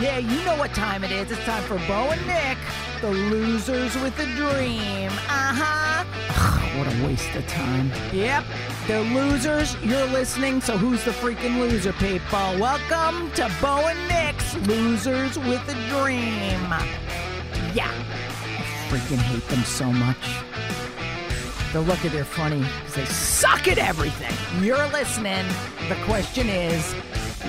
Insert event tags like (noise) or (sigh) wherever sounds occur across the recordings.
Yeah, you know what time it is. It's time for Bo and Nick, the losers with a dream. Uh huh. (sighs) what a waste of time. Yep, they're losers. You're listening, so who's the freaking loser, people? Welcome to Bo and Nick's Losers with a Dream. Yeah, I freaking hate them so much. They'll look at they're funny because they suck at everything. You're listening. The question is,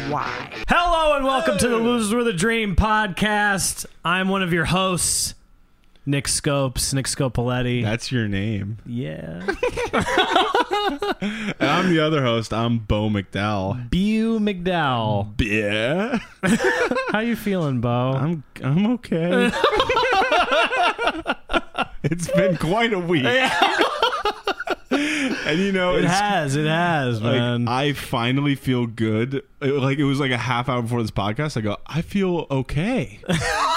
why? Hello and welcome to the Losers with a Dream podcast. I'm one of your hosts, Nick Scopes, Nick Scopoletti. That's your name. yeah. (laughs) And I'm the other host. I'm Bo McDowell. Bu McDowell. Yeah. How you feeling, Bo? I'm I'm okay. (laughs) it's been quite a week. (laughs) and you know, it has, it has, like man. I finally feel good. It- like it was like a half hour before this podcast. I go, I feel okay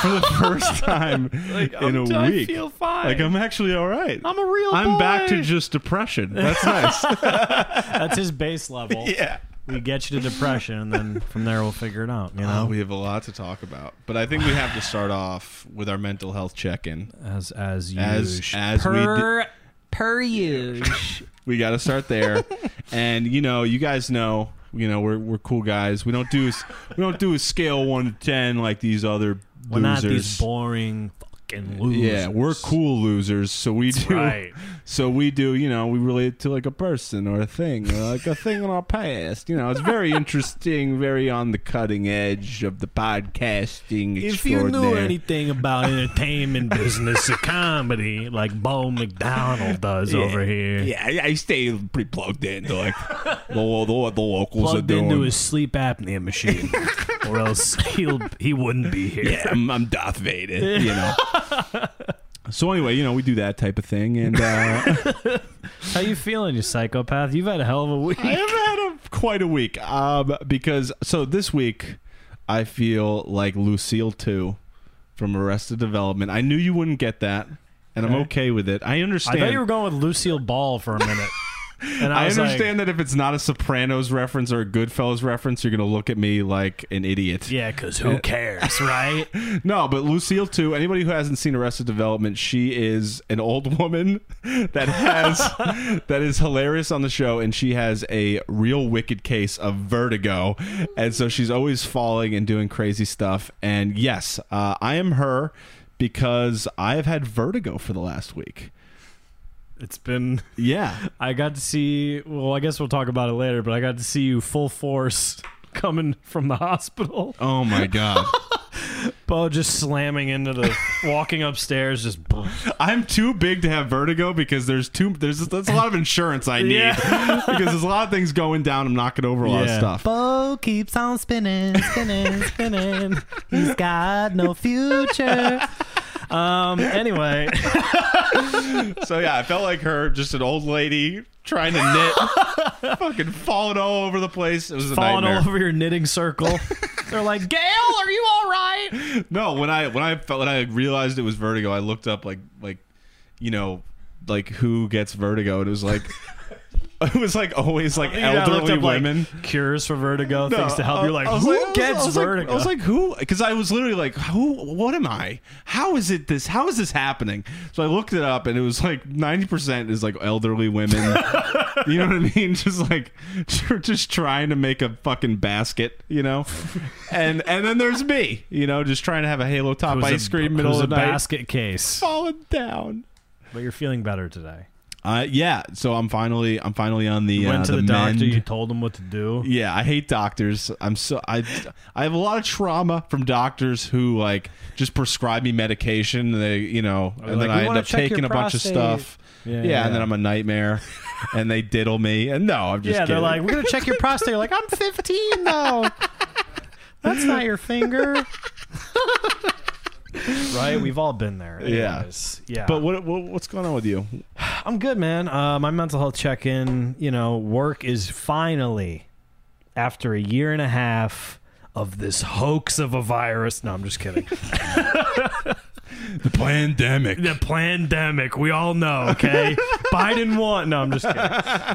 for the first (laughs) time in a I week. I feel fine. like I'm actually all right. I'm a real I'm back to just depression. (laughs) That's nice. That's his base level. (laughs) yeah. We get you to depression, and then from there we'll figure it out. You Oh, know, we have a lot to talk about, but I think we have to start off with our mental health check-in. as as you As- as we Per per use. We got to start there, (laughs) and you know, you guys know, you know, we're we're cool guys. We don't do we don't do a scale one to ten like these other losers. we're not losers. these boring fucking losers. yeah, we're cool losers, so we do. right. So we do, you know, we relate to like a person or a thing, or like a thing in our past. You know, it's very (laughs) interesting, very on the cutting edge of the podcasting. If you knew anything about entertainment (laughs) business or comedy, like Bo McDonald does over here, Yeah, I, I stay pretty plugged in to like the, the, the locals plugged are doing. into his sleep apnea machine, or else (laughs) he'll he wouldn't be here. yeah, I'm, I'm Darth Vader, you know. So anyway, you know, we do that type of thing, and uh, (laughs) How you feeling, you psychopath? You've had a hell of a week. I have had a, quite a week. Um, because so this week, I feel like Lucille too, from Arrested Development. I knew you wouldn't get that, and I'm Okay. okay with it. I understand. I thought you were going with Lucille Ball for a minute, and I, I understand Like, that if it's not a Sopranos reference or a Goodfellas reference, you're gonna look at me like an idiot. yeah, because who (laughs) cares, right? (laughs) No, but Lucille too. Anybody who hasn't seen Arrested Development, she is an old woman (laughs) that has that is hilarious on the show, and she has a real wicked case of vertigo, and so she's always falling and doing crazy stuff. And yes, uh, I am her because I have had vertigo for the last week. It's been. (laughs) Yeah, I got to see. Well, I guess we'll talk about it later. But I got to see you full force (laughs) coming from the hospital. Oh my (laughs) god. Bo just slamming into the walking upstairs, just I'm too big to have vertigo because there's too there's that's a lot of insurance I need Yeah. because there's a lot of things going down. I'm knocking over a lot of stuff. Bo keeps on spinning, spinning, spinning. He's got no future. Um. Anyway, (laughs) So yeah, I felt like her, just an old lady trying to knit, (laughs) fucking falling all over the place. It was a falling nightmare. all over your knitting circle. (laughs) They're like, Gail, are you all right? No, when I when I felt when I realized it was vertigo, I looked up like like you know like who gets vertigo, and it was like (laughs) it was like always like Yeah, elderly up, like, women. cures for vertigo, No, things to help. I- You're like, I was who I was- gets I was like- vertigo? I was like, who? Because I was literally like, who? What am I? How is it this? How is this happening? So I looked it up, and it was like ninety percent is like elderly women. (laughs) you know what I mean? Just like just trying to make a fucking basket, you know. And and then there's me, you know, just trying to have a Halo top ice cream middle of the a night, basket case. falling down. But you're feeling better today. Uh, yeah. So I'm finally I'm finally on the You went uh, to the, the doctor. mend. You told him what to do. Yeah, I hate doctors. I'm so I I have a lot of trauma from doctors who like just prescribe me medication. They you know, and like, then I end up taking a bunch of stuff. Yeah, Yeah, yeah. and then I'm a nightmare, (laughs) and they diddle me. And no, I'm just yeah, kidding. they're like, we're gonna check your prostate. You're like, I'm 15 though. (laughs) That's not your finger. (laughs) (laughs) right? We've all been there. Yeah. Yeah. but what, what what's going on with you? (sighs) I'm good, man. Uh, my mental health check in, you know, work is finally, after a year and a half of this hoax of a virus. No, I'm just kidding. (laughs) The pandemic. the pandemic, we all know, okay? (laughs) Biden won. No, I'm just kidding.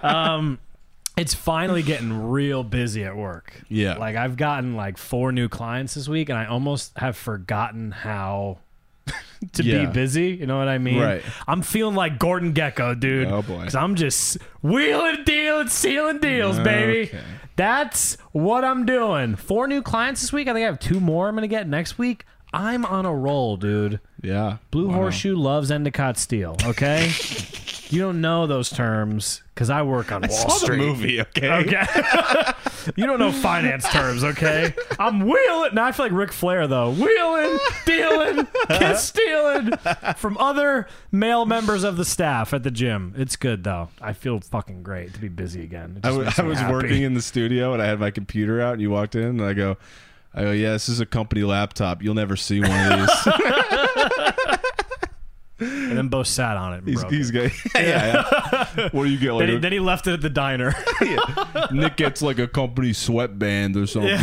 Um, It's finally getting real busy at work. Yeah. Like I've gotten like four new clients this week and I almost have forgotten how (laughs) to Yeah. be busy. You know what I mean? Right. I'm feeling like Gordon Gekko, dude. Oh, boy. Because I'm just wheeling dealing, sealing deals, baby. Okay. That's what I'm doing. Four new clients this week. I think I have two more I'm going to get next week. I'm on a roll, dude. Yeah. Blue Wow. Horseshoe loves Anacott Steel, okay? (laughs) you don't know those terms because I work on Wall Saw the Street. movie, okay? Okay. (laughs) you don't know finance terms, okay? I'm wheeling. Now I feel like Ric Flair, though. Wheeling, dealing, (laughs) kiss stealing from other male members of the staff at the gym. It's good, though. I feel fucking great to be busy again. It I just I was happy. working in the studio and I had my computer out and you walked in and I go, I go, yeah, this is a company laptop. You'll never see one of these. (laughs) And then both sat on it and he's broke he's it. got, (laughs) yeah, yeah. What do you get? Like Then he, a- then he left it at the diner. (laughs) Nick gets like a company sweatband or something.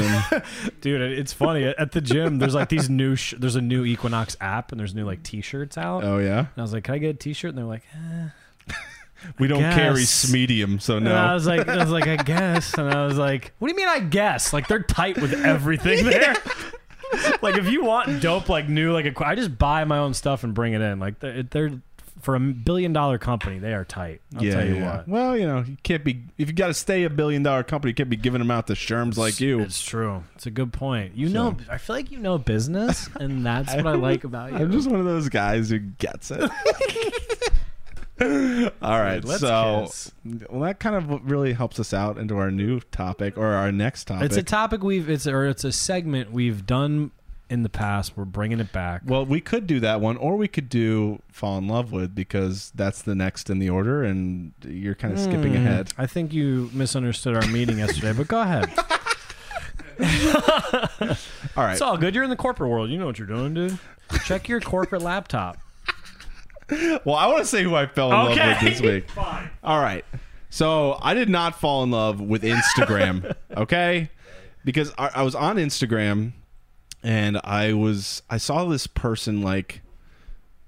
Dude, it- it's funny. At the gym, there's like these new, sh- there's a new Equinox app and there's new like t shirts out. Oh yeah, And I was like, can I get a t shirt? And they're like, eh. We don't carry guess. medium, so And I was like, I was like, I guess. And I was like, what do you mean I guess? Like they're tight with everything (laughs) there. like if you want dope, like new, like a, I just buy my own stuff and bring it in. Like they're, they're for a billion dollar company, they are tight. I'll yeah, tell you yeah. what. Well, you know, you can't be if you got to stay a billion dollar company, you can't be giving them out to sherms like you. It's true. It's a good point. You know, I feel like you know business, and that's (laughs) what I like about you. I'm just one of those guys who gets it. (laughs) (laughs) All right, Dude, let's so kiss. well, that kind of really helps us out into our new topic or our next topic. It's a topic we've it's or it's a segment we've done in the past. We're bringing it back. well, we could do that one, or we could do fall in love with because that's the next in the order, and you're kind of skipping Hmm. ahead. I think you misunderstood our meeting yesterday, but go ahead. (laughs) (laughs) All right, It's all good. You're in the corporate world. You know what you're doing, dude. Check your corporate laptop. Well, I want to say who I fell in love with this week. (laughs) Fine. All right. So I did not fall in love with Instagram, (laughs) okay? Because I, I was on Instagram and I was I saw this person like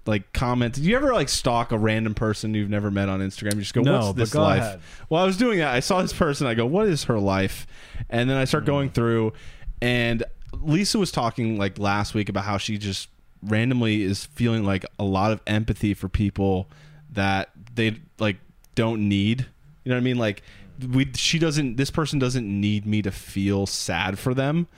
like comment. Did you ever like stalk a random person you've never met on Instagram? You just go, No, "What's this go life?" ahead. Well, I was doing that. I saw this person. I go, "What is her life?" And then I start Hmm. going through, and Lisa was talking like last week about how she just randomly is feeling like a lot of empathy for people that they like don't need. You know what I mean? Like we she doesn't this person doesn't need me to feel sad for them,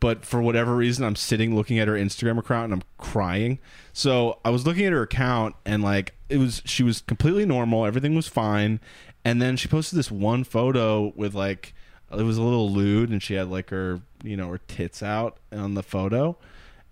but for whatever reason I'm sitting looking at her Instagram account and I'm crying. So I was looking at her account and like it was she was completely normal, everything was fine, and then she posted this one photo with like it was a little lewd and she had like her you know her tits out on the photo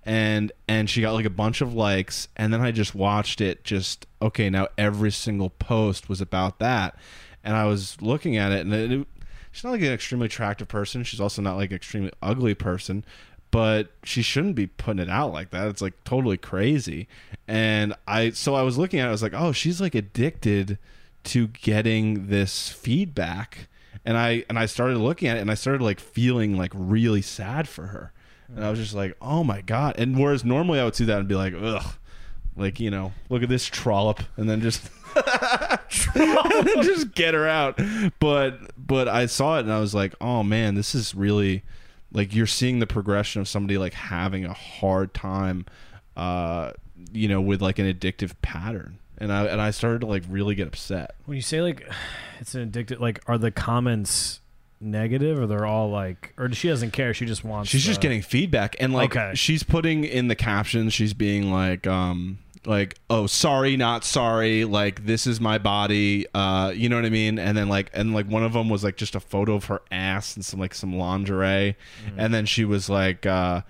and and she got like a bunch of likes and then i just watched it just okay now every single post was about that. And i was looking at it and it, it- she's not like an extremely attractive person. She's also not like an extremely ugly person but she shouldn't be putting it out like that. It's like totally crazy. And i so i was looking at it i was like oh she's like addicted to getting this feedback. And i and i started looking at it and i started like feeling like really sad for her and I was just like, oh my God. And whereas normally I would see that and be like, ugh, like, you know, look at this trollop and then just. (laughs) and just get her out. But but I saw it and I was like, oh man, this is really like you're seeing the progression of somebody like having a hard time uh you know, with like an addictive pattern. And I and I started to like really get upset. When you say like (sighs) it's an addictive like are the comments negative or they're all like, or she doesn't care? She just wants. She's just getting feedback and like Okay. she's putting in the captions she's being like um like oh sorry not sorry like this is my body uh you know what i mean and then like and like one of them was like just a photo of her ass and some like some lingerie and then she was like uh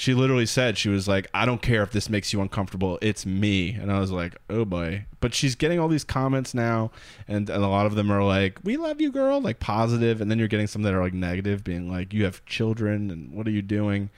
she literally said she was like i don't care if this makes you uncomfortable it's me and i was like oh boy but she's getting all these comments now and, and a lot of them are like we love you girl like positive and then you're getting some that are like negative being like you have children and what are you doing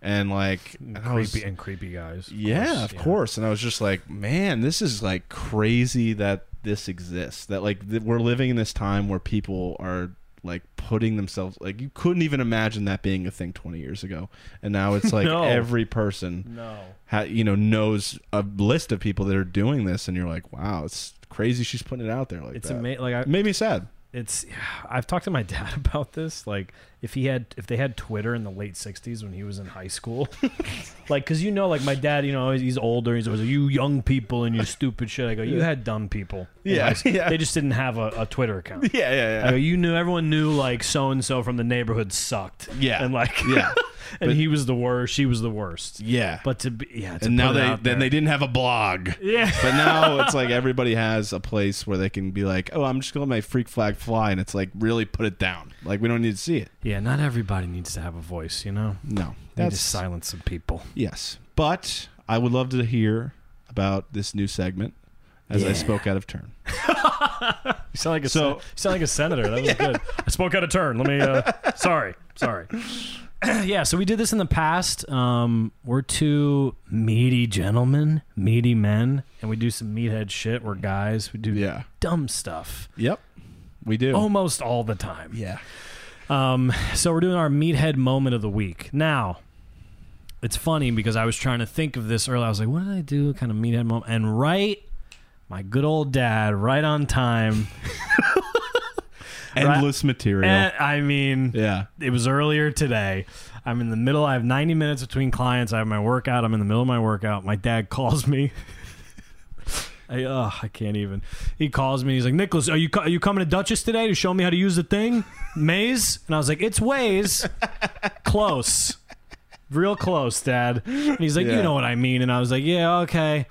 and like and I was- creepy and creepy guys. of yeah, course, of course. And I was just like, man, this is like crazy that this exists. That like that we're living in this time where people are like putting themselves like you couldn't even imagine that being a thing 20 years ago. And now it's (laughs) like No. every person No. ha- you know knows a list of people that are doing this and you're like, wow, it's crazy she's putting it out there like It's amazing. Like I, It made me sad. it's I've talked to my (laughs) dad about this. Like, if he had, if they had Twitter in the late '60s when he was in high school, (laughs) like, cause you know, like my dad, you know, he's older. He's always like, "You young people and you stupid shit." I go, "You had dumb people." Yeah, yeah. They just didn't have a, a Twitter account. Yeah, yeah, I go, you knew everyone knew like so and so from the neighborhood sucked. Yeah. and like Yeah. (laughs) and But- he was the worst. She was the worst. yeah. But to be yeah, to and now they then they didn't have a blog. yeah. But now (laughs) it's like everybody has a place where they can be like, "Oh, I'm just gonna let my freak flag fly," and it's like really put it down. Like we don't need to see it. Yeah, not everybody needs to have a voice, you know. No, They that's just silence some people. yes. But I would love to hear about this new segment as I spoke out of turn. (laughs) You sound like a So- sen- you sound like a senator. That was (laughs) good. I spoke out of turn. Let me. Uh, (laughs) sorry, sorry. (clears throat) yeah, so we did this in the past. Um, we're two meaty gentlemen, meaty men, and we do some meathead shit. We're guys. We do Yeah. dumb stuff Yep. We do. almost all the time. yeah. Um, so we're doing our meathead moment of the week. Now, it's funny because I was trying to think of this earlier. I was like, what did I do? Kind of meathead moment. And right, my good old dad, right on time. (laughs) Endless material. And, I mean, yeah. it was earlier today. I'm in the middle. I have 90 minutes between clients. I have my workout. I'm in the middle of my workout. My dad calls me. (laughs) I, uh, I can't even. He calls me. He's like, Nicholas, are you co- are you coming to Duchess today to show me how to use the thing, (laughs) Maze? And I was like, it's Waze. close, real close, Dad. And he's like, Yeah. you know what I mean. And I was like, yeah, okay.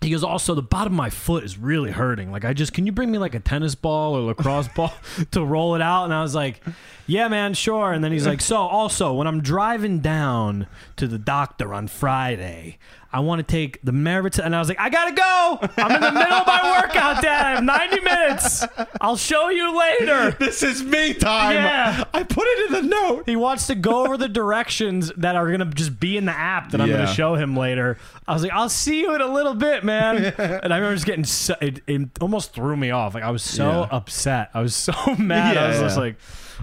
He goes, also, the bottom of my foot is really hurting. Like, I just, can you bring me like a tennis ball or lacrosse ball (laughs) to roll it out? And I was like, yeah, man, sure. And then he's like, so also, when I'm driving down to the doctor on Friday, I want to take the Merritt. And I was like, I got to go. I'm in the middle of my workout, Dad. I have 90 minutes. I'll show you later. (laughs) This is me time. Yeah. I put it in the note. He wants to go over the directions that are going to just be in the app that I'm gonna show him later. I was like, I'll see you in a little bit, man. (laughs) and I remember just getting so, it, it almost threw me off. Like I was so Yeah. upset. I was so (laughs) mad. I was Yeah. just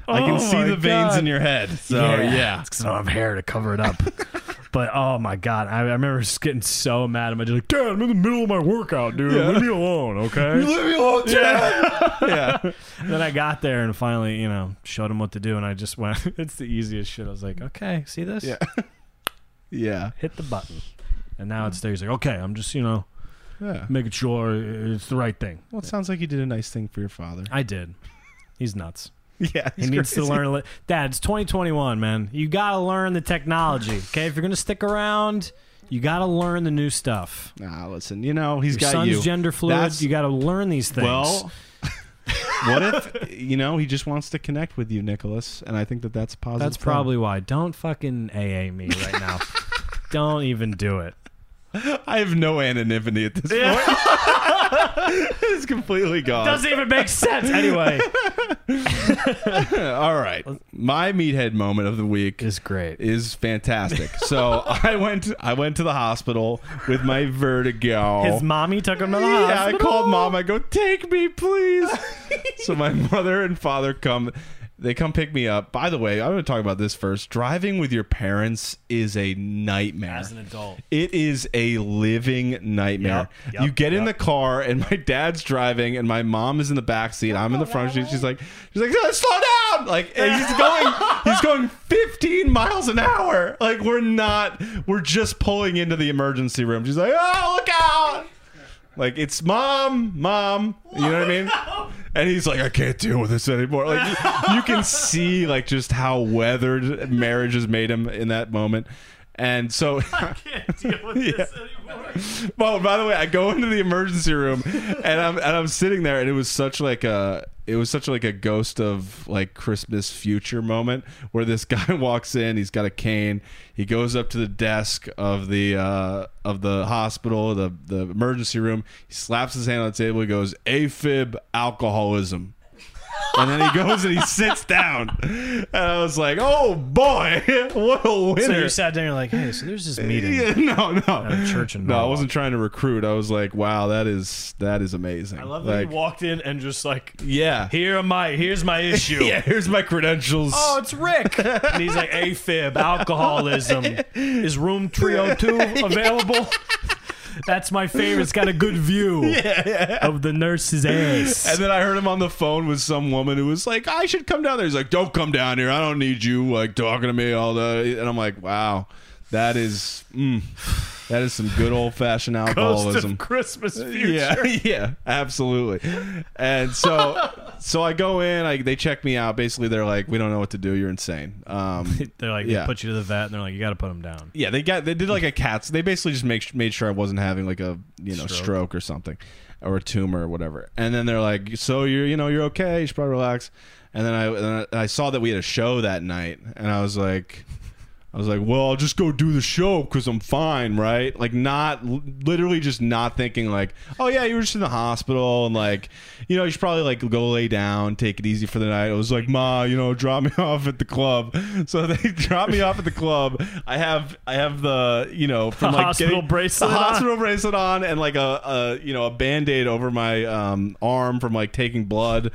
I can "Oh see the veins God." in your head. So yeah. It's 'cause I don't have hair to cover it up. (laughs) but oh my god, I, I remember just getting so mad. I'm just like, Dad, I'm in the middle of my workout, dude. Yeah. Leave me alone, okay? (laughs) Leave me alone, Chad. (laughs) yeah. And then I got there and finally, you know, showed him what to do, and I just went. it's the easiest shit. I was like, okay, see this? Yeah. Yeah. Hit the button. And now it's there. He's like, okay, I'm just, you know, Yeah. making sure it's the right thing. Well, it sounds like you did a nice thing for your father. I did. He's nuts. (laughs) Yeah. He needs to learn. a li- Dad, it's 2021, man. You got to learn the technology. Okay, if you're gonna stick around, you got to learn the new stuff. Nah, listen. You know he's Your got son's you. gender fluid. That's- You got to learn these things. Well, (laughs) what if you know he just wants to connect with you, Nicholas? And I think that that's positive. that's thing. probably why. Don't fucking AA me right now. (laughs) Don't even do it. I have no anonymity at this point. (laughs) it's completely gone. Doesn't even make sense. Anyway, (laughs) All right, my meathead moment of the week it's great. is fantastic. So (laughs) I went I went to the hospital with my vertigo. His mommy took him to the hospital. yeah, I called mom. I go, take me, please. so my mother and father come. They come pick me up. By the way, I'm going to talk about this first. Driving with your parents is a nightmare. as an adult. It is a living nightmare. Yep, yep, you get in the car and my dad's driving and my mom is in the back seat. I'm in the front seat. She's like, she's like, "Uh, slow down! Like he's going, he's going 15 miles an hour. Like we're not, we're just pulling into the emergency room. She's like, oh look out! Like it's mom, mom. You know what I mean? (laughs) And he's like, I can't deal with this anymore. Like you, you can (laughs) see like just how weathered marriage has made him in that moment. And so (laughs) Can't deal with this anymore. well, by the way, I go into the emergency room and I'm and I'm sitting there and it was such like a it was such like a ghost of like Christmas future moment where this (laughs) guy walks in, he's got a cane, he goes up to the desk of the uh of the hospital, the the emergency room, he slaps his hand on the table, he goes, AFib alcoholism. And then he goes and he sits down. And I was like, oh boy, (laughs) what a winner. So you sat down. and You're like, hey, so there's this meeting. Yeah, (laughs) no, no, a church in no. I wasn't trying to recruit. I was like, wow, that is that is amazing. I love that like, you walked in and just like, yeah, here are my, here's my (laughs) issue. yeah. Here's my credentials. Oh, it's Rick. and he's like, AFib, alcoholism. Is room 302 available? That's my favorite. It's got a good view (laughs) of the nurse's ass. And then I heard him on the phone with some woman who was like, "I should come down there." He's like, "Don't come down here. I don't need you like talking to me all the." And I'm like, "Wow, that is mm, that is some good old fashioned alcoholism." Christmas future. Yeah, (laughs) yeah, absolutely. And so, (laughs) so I go in. I they check me out. Basically, they're like, "We don't know what to do. You're insane." Um, (laughs) They're like, Yeah. they put you to the vet, and they're like, you got to put him down. yeah, they got they did like a cats. They basically just make made sure I wasn't having like a you know Stroke. stroke, or something, or a tumor or whatever. And then they're like, "So you're you know you're okay. You should probably relax." And then I and then I saw that we had a show that night, and I was like. I was like, well, I'll just go do the show because I'm fine, right? Like, not literally just not thinking, like, oh, yeah, you were just in the hospital and, like, you know, you should probably, like, go lay down, take it easy for the night. I was like, Ma, you know, drop me (laughs) off at the club. So they (laughs) drop me off at the club. I have, I have the, you know, from The like hospital getting- bracelet the on? hospital bracelet on, and like a, a you know, a band aid over my um, arm from like taking blood.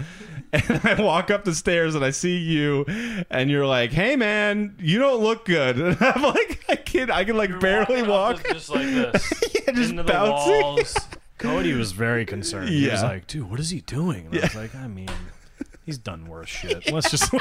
(laughs) And I walk up the stairs and I see you, and you're like, "Hey, man, you don't look good." (laughs) And I'm like, "I can, I can like barely walk." just like (laughs) this. Yeah, just into the bouncing. walls. Cody was very concerned. He was like, dude, what is he doing? And I was like, I mean, he's done worse (laughs) shit. Let's just.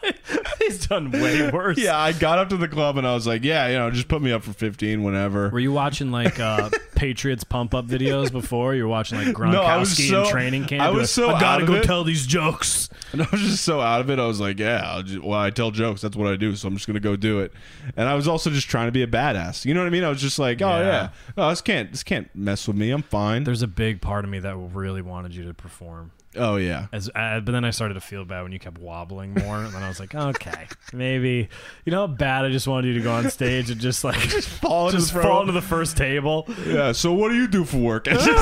(laughs) he's done way (laughs) worse. Yeah, I got up to the club and I was like, "Yeah, you know, just put me up for 15 whenever." Were you watching like uh, Patriots pump up videos before? You were watching like Gronkowski No, I was in training camp. I was like, so I gotta out of go it." tell these jokes. And I was just so out of it. I was like, "Yeah, I'll just, well, I tell jokes. That's what I do. So I'm just gonna go do it." And I was also just trying to be a badass. You know what I mean? I was just like, "Oh Yeah. yeah, no, this can't, this can't mess with me. I'm fine." There's a big part of me that really wanted you to perform. Oh yeah, As, uh, but then I started to feel bad when you kept wobbling more, and then I was like, okay, maybe you know how bad I just wanted you to go on stage and just like just fall into the front. fall into the first table. yeah. So what do you do for work? (laughs) (laughs) Just (laughs)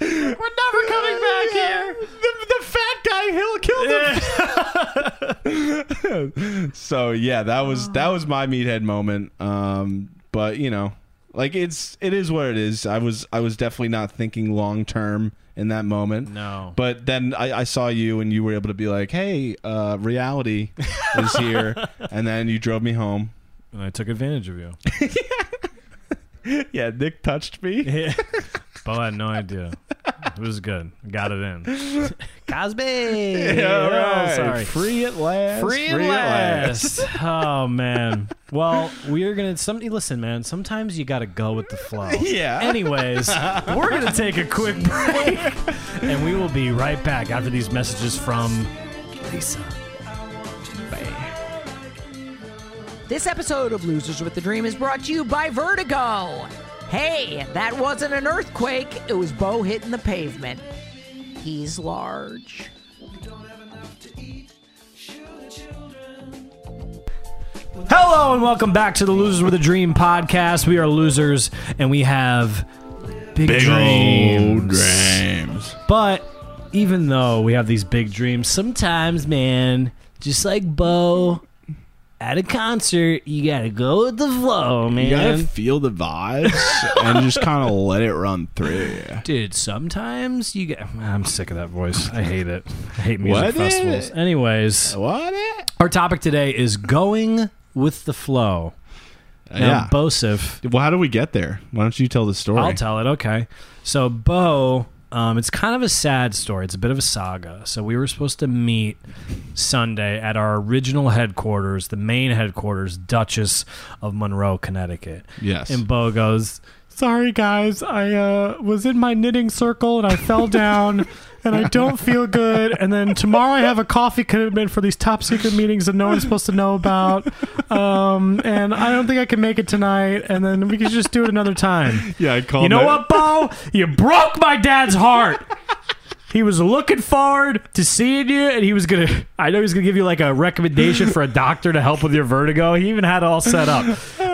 We're never coming back here. the, the fat guy Hill killed him. so yeah, that was that was my meathead moment. Um, but you know, like it's it is what it is. I was I was definitely not thinking long term in that moment. No, But then I, I saw you and you were able to be like, "Hey, uh, reality is here," (laughs) and then you drove me home. and I took advantage of you. (laughs) Yeah, yeah, Nick touched me. Yeah. Bo had no idea. It was good. Got it in. (laughs) Cosby. Yeah, all Oh, sorry. Free at last. Free at last. oh man. Well, we're gonna. Somebody listen, man. Sometimes you gotta go with the flow. Yeah. Anyways, we're gonna take a quick (laughs) break, and we will be right back after these messages from Lisa. This episode of Losers with the Dream is brought to you by Vertigo. Hey, that wasn't an earthquake, it was Bo hitting the pavement. He's large. Hello and welcome back to the Losers with a Dream podcast. We are losers, and we have big, dreams. dreams. But even though we have these big dreams, sometimes, man, just like Bo at a concert, you gotta go with the flow, man. You gotta feel the vibes and just kind of (laughs) let it run through. Dude, sometimes you get. I'm sick of that voice. I hate it. I hate music What? festivals. Anyways, What? our topic today is going with the flow. Uh, now, yeah. Bosif, well, how do we get there? Why don't you tell the story? I'll tell it. Okay. So Bo, um, it's kind of a sad story. It's a bit of a saga. So we were supposed to meet Sunday at our original headquarters, the main headquarters, Duchess of Monroe, Connecticut. Yes. And Bo goes, "Sorry guys, I uh, was in my knitting circle and I fell (laughs) down." And I don't feel good. And then tomorrow I have a coffee commitment for these top secret meetings that no one's supposed to know about. Um, and I don't think I can make it tonight. And then we could just do it another time. yeah, I called. You know what, Bo? You broke my dad's heart. He was looking forward to seeing you, and he was gonna. I know he was gonna give you like a recommendation for a doctor to help with your vertigo. He even had it all set up.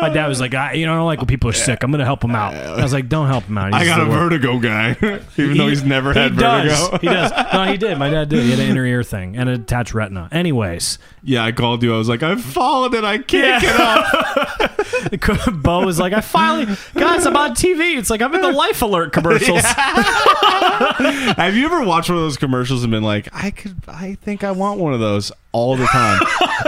My dad was like, I, "You know, I don't like when people are sick. I'm gonna help him out." I was like, "Don't help him out." I got a the worst." vertigo guy, (laughs) even though he's never he had does. vertigo. he does. (laughs) No, he did. My dad did. He had an inner ear thing and an attached retina. Anyways, Yeah, I called you. I was like, I've fallen and I can't get up. (laughs) Bo was like, I finally, guys, I'm on TV. It's like I'm in the Life Alert commercials. (laughs) Have you ever watched one of those commercials and been like, I could, I think I want one of those all the time.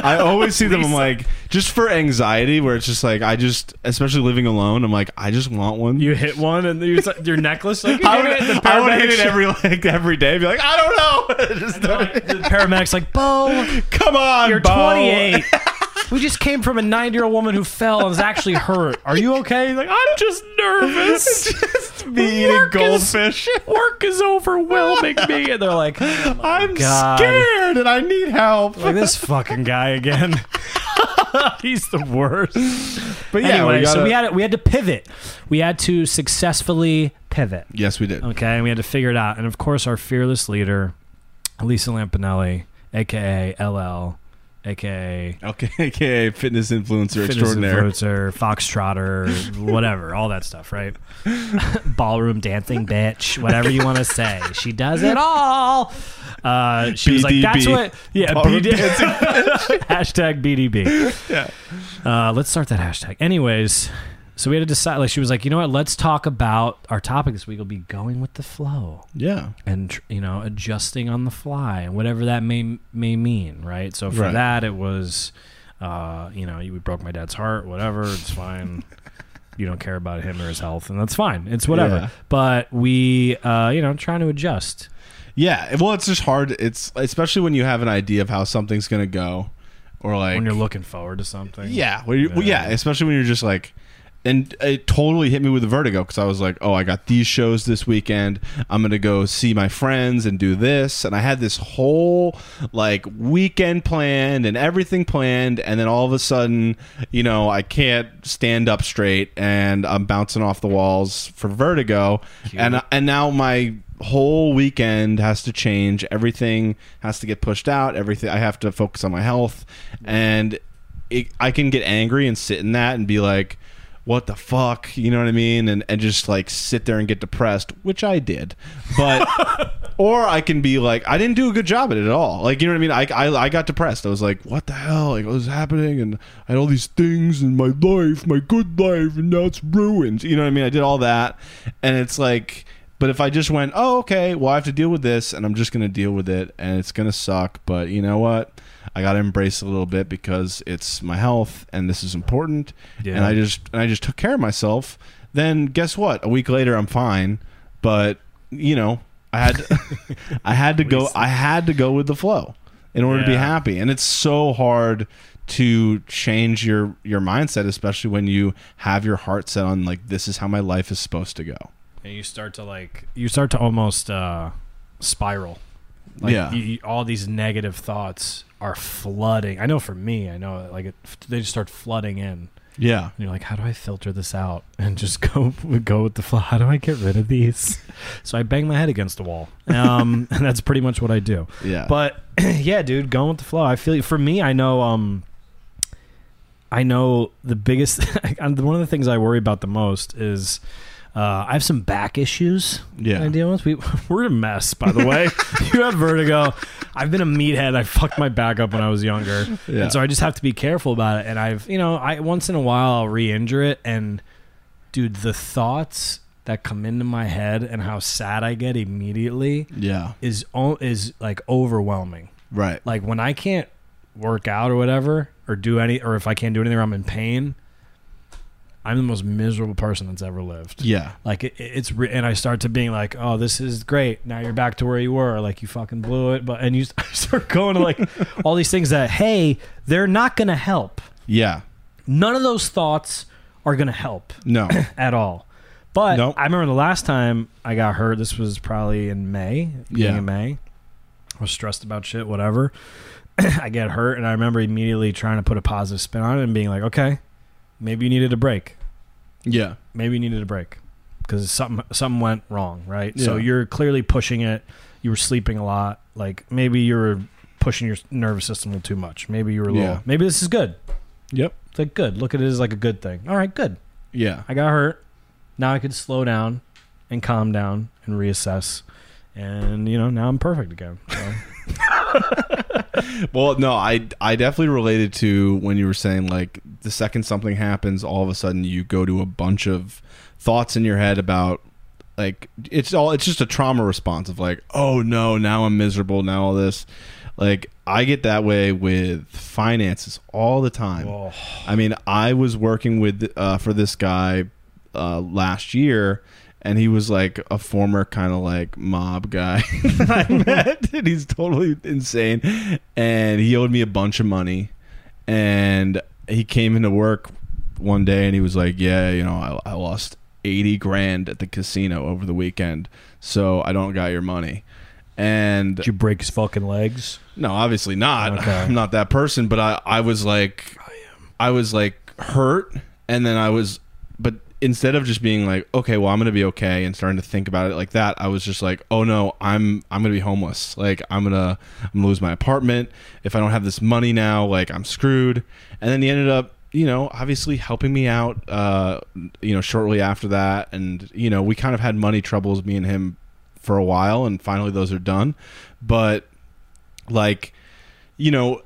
I always see them. I'm like, just for anxiety, where it's just like, I just, especially living alone, I'm like, I just want one. You hit one and you your necklace. Like, you I it, would, the I would hit it every like every day. Be like, I don't know. (laughs) Just don't- the paramedic's like, Bo, come on, you're Bo. 28. (laughs) We just came from a 90 year old woman who fell and is actually hurt. Are you okay? He's like, I'm just nervous. (laughs) just be eating Work is- goldfish. Work is overwhelming me. And they're like, oh I'm God. scared and I need help. Like this (laughs) fucking guy again. He's the worst. But yeah, anyway, we gotta, so we had we had to pivot. We had to successfully pivot. yes, we did. Okay, and we had to figure it out. And of course, our fearless leader, Lisa Lampanelli, aka LL, aka Okay, (laughs) okay, fitness influencer fitness extraordinaire. influencer, foxtrotter, (laughs) whatever, all that stuff, right? (laughs) Ballroom dancing bitch, whatever you want to say. She does it all. Uh, she was like, "That's what." Yeah, BD dancing hashtag BDB. Yeah. Uh, let's start that hashtag. Anyways, so we had to decide. Like, she was like, "You know what? Let's talk about our topic this week. We'll be going with the flow." Yeah. and you know adjusting on the fly and whatever that may may mean right so for Right. that it was uh you know you broke my dad's heart whatever it's fine (laughs) you don't care about him or his health and that's fine it's whatever Yeah. but we uh you know trying to adjust Yeah. Well, it's just hard. It's especially when you have an idea of how something's gonna go, or like when you're looking forward to something Yeah, well, you, well, yeah, Yeah. especially when you're just like, and it totally hit me with the vertigo because I was like, oh, I got these shows this weekend. I'm gonna go see my friends and do this, and I had this whole like weekend planned and everything planned, and then all of a sudden, you know, I can't stand up straight, and I'm bouncing off the walls for vertigo, and and now my whole weekend has to change. Everything has to get pushed out. Everything i have to focus on my health. And it, I can get angry and sit in that and be like, what the fuck? You know what I mean? And, and just like sit there and get depressed, which I did. But, (laughs) or I can be like, I didn't do a good job at it at all. Like, you know what I mean? I, I, I got depressed. I was like, what the hell? Like, what was happening? And I had all these things in my life, my good life, and now it's ruined. You know what I mean? I did all that. And it's like, but if I just went, oh, okay, well, I have to deal with this and I'm just going to deal with it and it's going to suck. But you know what? I got to embrace it a little bit because it's my health and this is important. Yeah. And I just, and I just took care of myself. Then guess what? A week later, I'm fine. But, you know, I had, (laughs) I had to (laughs) go, I had to go with the flow in order to be happy. And it's so hard to change your, your mindset, especially when you have your heart set on like, this is how my life is supposed to go. and you start to like you start to almost uh spiral like Yeah. you, you- all these negative thoughts are flooding i know for me i know like it, they just start flooding in Yeah. And you're like, how do I filter this out and just (laughs) go go with the flow? How do I get rid of these? So I bang my head against the wall, um, (laughs) and that's pretty much what I do. Yeah. But (clears throat) yeah, dude, going with the flow. I feel for me, I know, um, I know the biggest. (laughs) one of the things I worry about the most is. Uh, I have some back issues Yeah. I deal with. We, (laughs) we're a mess, by the way. (laughs) you have vertigo. I've been a meathead. I fucked my back up when I was younger. Yeah. And so I just have to be careful about it. And I've, you know, I once in a while I'll re-injure it, and dude, the thoughts that come into my head and how sad I get immediately yeah. is is like overwhelming. Right. Like when I can't work out or whatever, or do any, or if I can't do anything, or I'm in pain. I'm the most miserable person that's ever lived. Yeah. Like it, it's re- and I start to being like, oh, this is great. Now you're back to where you were. Like you fucking blew it. But and you (laughs) start going to like all these things that hey, they're not gonna help. Yeah. None of those thoughts are gonna help No. (laughs) at all. But Nope. I remember the last time I got hurt. This was probably in May. Yeah. of May. I was stressed about shit. Whatever. (clears throat) I get hurt, and I remember immediately trying to put a positive spin on it and being like, okay, maybe you needed a break yeah. maybe you needed a break because something something went wrong, right? So you're clearly pushing it. You were sleeping a lot. Like maybe you were pushing your nervous system a little too much. Maybe you were a little. Yeah. Maybe this is good. Yep. It's like good. Look at it as like a good thing. All right, good. Yeah. I got hurt. Now I could slow down and calm down and reassess. And you know now I'm perfect again. So. (laughs) well, no, I I definitely related to when you were saying like the second something happens, all of a sudden you go to a bunch of thoughts in your head about like it's all it's just a trauma response of like, oh no, now I'm miserable, now all this. Like I get that way with finances all the time. Oh. I mean, I was working with uh, for this guy uh, last year, and he was like a former kind of like mob guy (laughs) that I (laughs) met, and he's totally insane. And he owed me a bunch of money, and he came into work one day and he was like, "Yeah, you know, I, I lost eighty grand at the casino over the weekend, so I don't got your money." And Did you break his fucking legs? no, obviously not. (laughs) Okay. I'm not that person, but I, I was like, I was like hurt, and then I was, instead of just being like, okay, well, I'm gonna be okay, and starting to think about it like that, I was just like, oh no, I'm I'm gonna be homeless. Like I'm gonna I'm gonna lose my apartment if I don't have this money now. Like I'm screwed. And then he ended up. You know, obviously helping me out. Uh, you know, shortly after that, and you know, we kind of had money troubles, me and him, for a while, and finally those are done. But like you know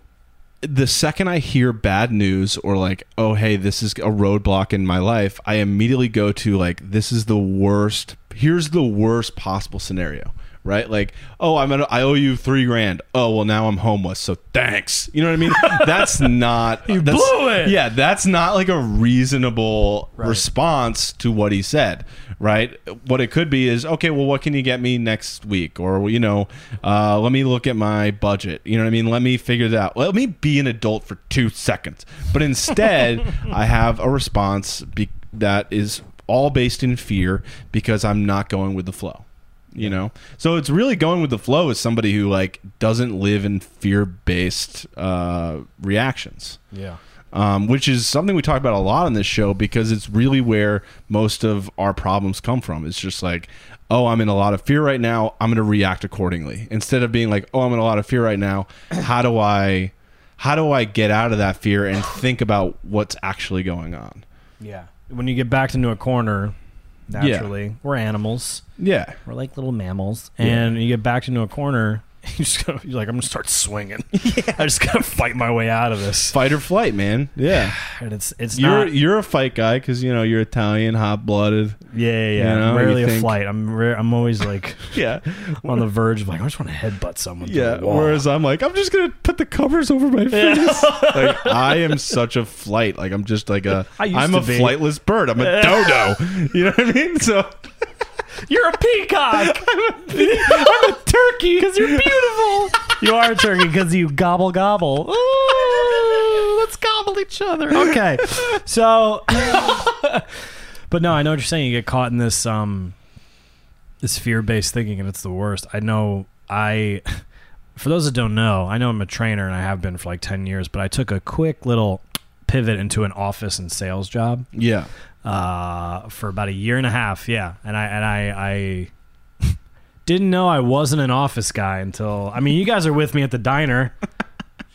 the second i hear bad news or like oh hey this is a roadblock in my life i immediately go to like this is the worst here's the worst possible scenario right? Like oh i'm at, i owe you three grand. Oh well now i'm homeless so thanks. You know what i mean? (laughs) That's not you blew it. yeah that's not like a reasonable response to what he said right? What it could be is okay well what can you get me next week? Or you know uh, let me look at my budget. You know what i mean? Let me figure that. out. Let me be an adult for two seconds. But instead (laughs) i have a response be- that is all based in fear because i'm not going with the flow you know so it's really going with the flow as somebody who like doesn't live in fear-based uh, reactions Yeah. um, which is something we talk about a lot on this show because it's really where most of our problems come from. It's just like, oh, I'm in a lot of fear right now. I'm going to react accordingly instead of being like, oh, I'm in a lot of fear right now. (clears throat) How do I, how do I get out of that fear and think about what's actually going on? Yeah. When you get backed into a corner, naturally, we're animals. Yeah, We're like little mammals, and you get backed into a corner. (laughs) You just go, you're like, I'm gonna start swinging. (laughs) Yeah. I just gotta fight my way out of this. fight or flight, man. (sighs) Yeah, And it's it's you're not. you're a fight guy because you know you're Italian, hot blooded. Yeah, yeah. yeah. you know, Rarely a think- flight. I'm rare, I'm always like (laughs) Yeah, on the verge of like I just want to headbutt someone. Yeah. Whereas I'm like, I'm just gonna put the covers over my face. like I am such a flight. Like I'm just like a. I to a be. flightless bird. I'm a dodo. You know what I mean? So you're a peacock. (laughs) I'm a turkey because you're beautiful. (laughs) you are a turkey because you gobble gobble. Ooh, let's gobble each other. Okay, (laughs) so, but no, I know what you're saying. You get caught in this um, this fear based thinking, and it's the worst. I know. I, for those that don't know, I know I'm a trainer and I have been for like ten years, but I took a quick little pivot into an office and sales job Yeah. Uh, for about a year and a half. Yeah, and I and I, I (laughs) didn't know I wasn't an office guy until I mean, you guys are with me at the diner.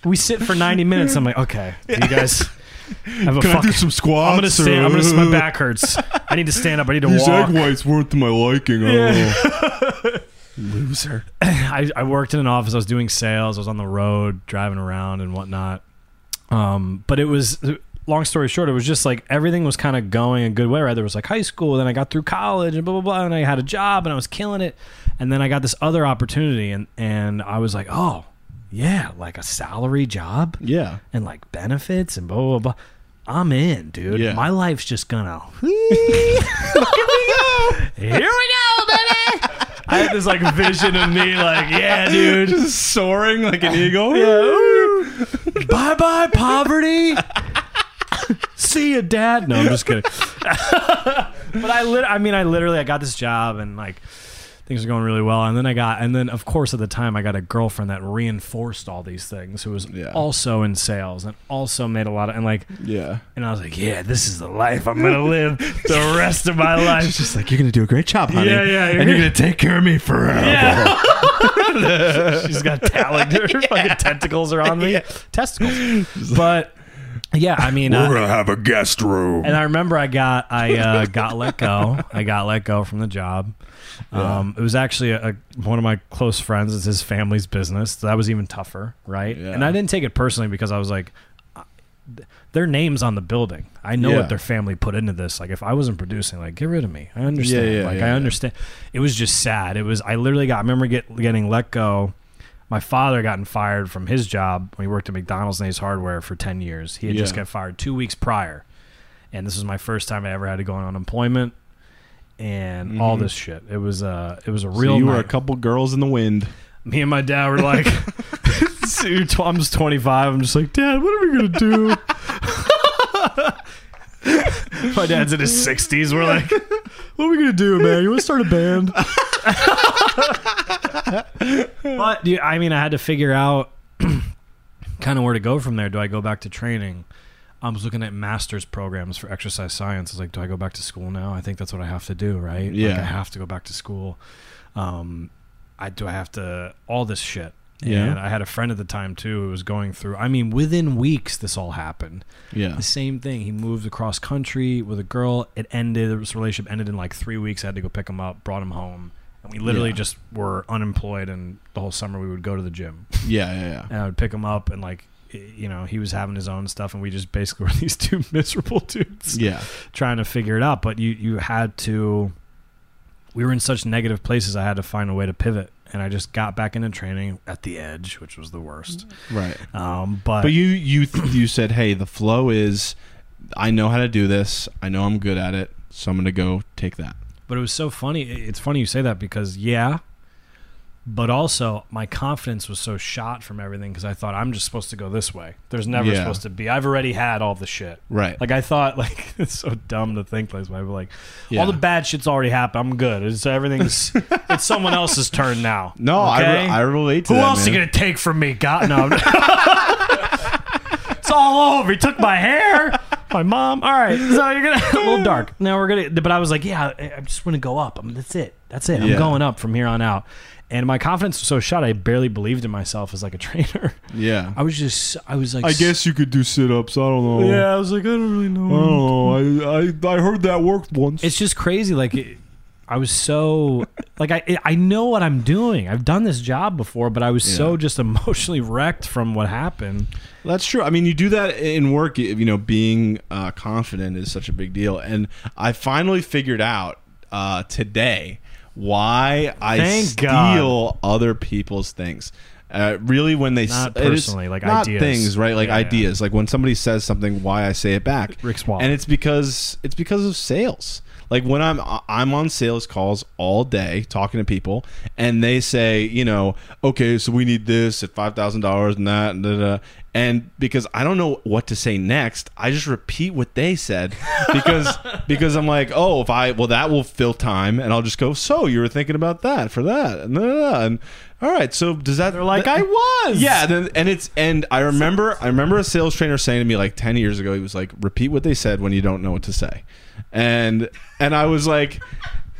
We sit for ninety minutes. I'm like, okay, you guys (laughs) have a Can I do some squats? I'm gonna stand. I'm gonna. My back hurts. I need to stand up. I need to These walk. egg whites weren't to my liking. Oh. (laughs) Loser. I, I worked in an office. I was doing sales. I was on the road, driving around and whatnot. Um, but it was long story short. It was just like everything was kind of going a good way. Right, there was like high school, then I got through college, and blah blah blah, and I had a job, and I was killing it. And then I got this other opportunity, and and I was like, oh yeah, like a salary job Yeah. and like benefits and blah blah blah. I'm in, dude. Yeah. My life's just gonna. (laughs) Here we go. Here we go, baby. (laughs) I had this like vision of me, like, yeah, dude. Just soaring like an eagle. yeah. bye bye poverty. (laughs) (laughs) See you, dad. No, I'm just kidding. (laughs) but I lit. I mean, I literally, I got this job and like things are going really well. And then I got, and then of course at the time I got a girlfriend that reinforced all these things, who was Yeah. also in sales and also made a lot of, and like, Yeah. and I was like, yeah, this is the life I'm gonna live (laughs) the rest of my life. Just like you're gonna do a great job, honey. Yeah, yeah, you're and you're gonna- gonna take care of me forever. Yeah. She's got talent. Her fucking tentacles are on me. Testicles. But yeah, I mean, uh, we're gonna have a guest room. and I remember I got I uh, got let go. I got let go from the job. Um, it was actually a, a, one of my close friends. It's his family's business. So that was even tougher, right? Yeah. And I didn't take it personally because I was like, uh, their names on the building. I know Yeah. what their family put into this. Like, if I wasn't producing, like, get rid of me. I understand. Yeah, yeah, like, yeah, I yeah. understand. It was just sad. It was. I literally got. I remember get, getting let go. My father gotten fired from his job when he worked at McDonald's and Ace Hardware for ten years. He had just got fired two weeks prior, and this was my first time I ever had to go on unemployment, and all this shit. It was uh, it was a Mm-hmm. So real. you were a couple girls in the wind. Me and my dad were like, so you're tw- I'm just 25. I'm just like, Dad, what are we gonna do? (laughs) my dad's in his 60s. We're like, (laughs) what are we gonna do, man? You want to start a band? (laughs) (laughs) but yeah, I mean, I had to figure out (clears throat) kind of where to go from there. Do I go back to training? I was looking at master's programs for exercise science. I was like, do I go back to school now? I think that's what I have to do, right? Like, Yeah. I have to go back to school. Um, I do I have to all this shit. Yeah. And I had a friend at the time too who was going through. I mean, within weeks, this all happened. Yeah. The same thing. He moved across country with a girl. It ended. This relationship ended in like three weeks. I had to go pick him up, brought him home, and we literally Yeah. just were unemployed. And the whole summer we would go to the gym, Yeah, yeah, yeah. and I would pick him up, and like, you know, he was having his own stuff, and we just basically were (laughs) these two miserable dudes Yeah. trying to figure it out. But you you had to. We were in such negative places. I had to find a way to pivot, and I just got back into training at the edge, which was the worst. Right. Um, but, But you you you said, "Hey, the flow is I know how to do this. I know I'm good at it. So I'm going to go take that." But it was so funny. It's funny you say that because yeah, but also my confidence was so shot from everything because I thought I'm just supposed to go this way. There's never Yeah. supposed to be. I've already had all the shit. Right. Like I thought, (laughs) like it's so dumb to think like this way. But like Yeah. all the bad shit's already happened. I'm good. It's everything's. (laughs) it's someone else's turn now. no, I, okay? re- I relate to Who that. else man. are you gonna take from me? God no. (laughs) it's all over. He took my hair. My mom. All right, so you're gonna (laughs) a little dark. Now we're gonna. But I was like, yeah, I just want to go up. I mean, that's it. That's it. I'm Yeah. going up from here on out. And my confidence was so shot. I barely believed in myself as like a (laughs) trainer. Yeah. I was just. I was like. I guess you could do sit-ups. I don't know. Yeah, I was like, I don't really know. I don't know. I, I I heard that worked once. It's just crazy. Like, it, I was so like I I know what I'm doing. I've done this job before, but I was so just emotionally wrecked from what happened. That's true. I mean, you do that in work. You know, being uh, confident is such a big deal. And I finally figured out uh, today why I Thank steal other people's things. Uh, really, when they Not personally, like not ideas. things, right? Like Yeah, yeah. ideas. Like when somebody says something, why I say it back. Rick Swallow. and it's because it's because of sales. Like when I'm I'm on sales calls all day talking to people, and they say, you know, okay, so we need this at five thousand dollars and that, and, da, da, and because I don't know what to say next, I just repeat what they said (laughs) because because I'm like, oh, if I well that will fill time, and I'll just go, so you were thinking about that for that, and, da, da, and all right, so does that? They're like, that- I was. yeah, then, and it's and I remember I remember a sales trainer saying to me like ten years ago, he was like, "Repeat what they said when you don't know what to say," and and I was like,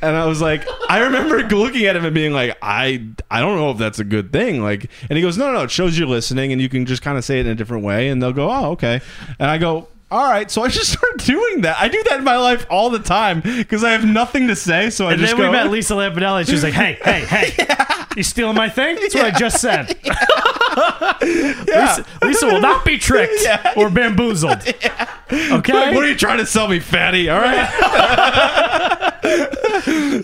and I was like, I remember looking at him and being like, I I don't know if that's a good thing, like, and he goes, No, no, no, it shows you're listening, and you can just kind of say it in a different way, and they'll go, Oh, okay, and I go. All right, so I just (laughs) start doing that. I do that in my life all the time because I have nothing to say. So I And just then go. we met Lisa Lampanelli. She was like, "Hey, hey, (laughs) hey! You stealing my thing? That's what I just said." (laughs) Lisa, Lisa will not be tricked Yeah. or bamboozled. Okay. Like, what are you trying to sell me, fatty? All right.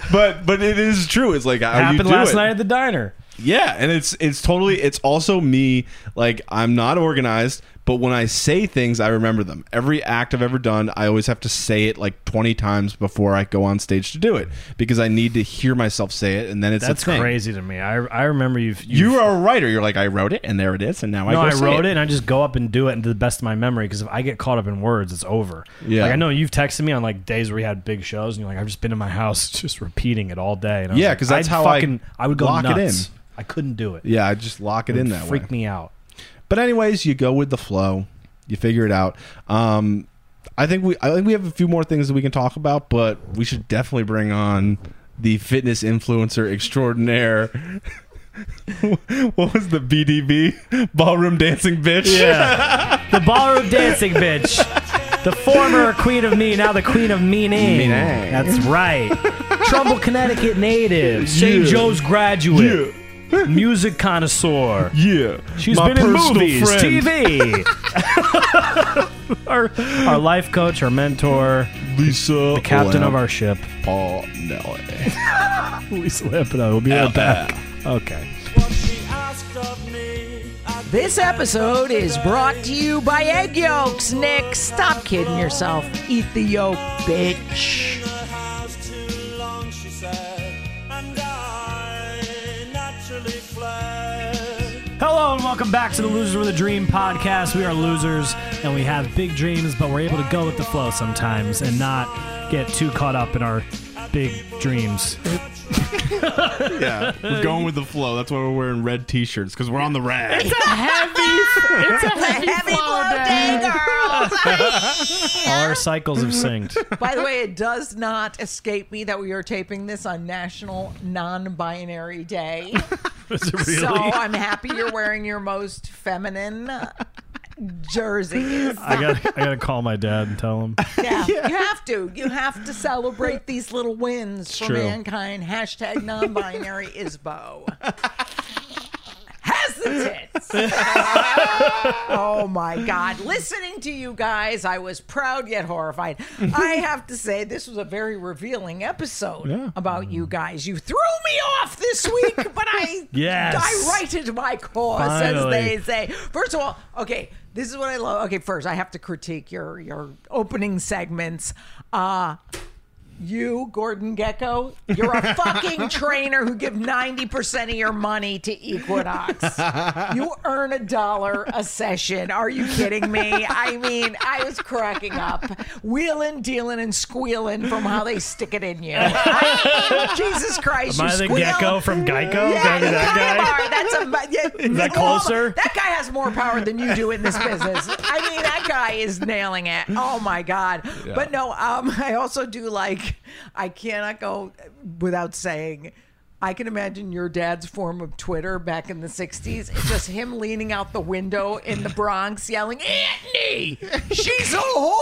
but but it is true. It's like Happened last night at the diner. Yeah, and it's it's totally it's also me like I'm not organized, but when I say things, I remember them. Every act I've ever done, I always have to say it like 20 times before I go on stage to do it because I need to hear myself say it and then it's That's crazy to me. I I remember you've, you've You are a writer. You're like I wrote it and there it is and now I No, I wrote it. and I just go up and do it and to the best of my memory because if I get caught up in words, it's over. Yeah. Like I know you've texted me on like days where we had big shows and you're like, I've just been in my house (laughs) just repeating it all day. And I Yeah, like, 'cause that's I'd how I fucking, I would go lock it in. I couldn't do it. Yeah, I just lock it It in that freak way. me out. But anyways, you go with the flow. You figure it out. Um, I think we I think we have a few more things that we can talk about, but we should definitely bring on the fitness influencer extraordinaire. (laughs) what was the BDB ballroom dancing bitch? Yeah. the ballroom dancing bitch. The former queen of me, now the queen of meaning. Meaning. That's right. Trumbull, Connecticut native. St. Yeah. Joe's graduate. (laughs) Music connoisseur. Yeah. She's My been in personal movies, friend. TV. (laughs) our, our life coach, our mentor, Lisa. the captain of our ship. Paul Nelly. (laughs) Lisa Lampino. We'll be right back. Okay. This episode is brought to you by Egg Yolks. Nick, stop kidding yourself. Eat the yolk, bitch. Hello and welcome back to the Losers with a Dream podcast. We are losers and we have big dreams, but we're able to go with the flow sometimes and not get too caught up in our big dreams. (laughs) Yeah. We're going with the flow. That's why we're wearing red t-shirts because we're on the rag. It's a heavy, it's a heavy, Heavy flow flow day. day, girls. (laughs) All our cycles have synced. By the way, it does not escape me that we are taping this on National Non-Binary Day. (laughs) Is it really? So I'm happy you're wearing your most feminine jerseys. (laughs) I got I got to call my dad and tell him. (laughs) Yeah, you have to. You have to celebrate these little wins for true. mankind. Hashtag non-binary is Bo. (laughs) The tits. (laughs) oh my God. Listening to you guys, I was proud yet horrified. I (laughs) have to say, this was a very revealing episode Yeah. about you guys. You threw me off this week, (laughs) but I, Yes. I righted my cause, Finally. as they say. First of all, okay, this is what I love. Okay, first I have to critique your your opening segments. Uh you, Gordon Gekko, you're a (laughs) fucking trainer who give 90% of your money to Equinox. (laughs) You earn a dollar a session. Are you kidding me? I mean, I was cracking up. Wheeling, dealing, and squealing from how they stick it in you. I mean, Jesus Christ. Am you I the squeal. gecko from Geico? Yeah, Can I be you that kind of guy? are. That's a yeah, Is that all- closer? that guy has more power than you do in this business. I mean, that guy is nailing it. Oh my god! But no, um, I also do like. I cannot go without saying. I can imagine your dad's form of Twitter back in the '60s. It's just him leaning out the window in the Bronx, yelling, "Anthony, she's a whore."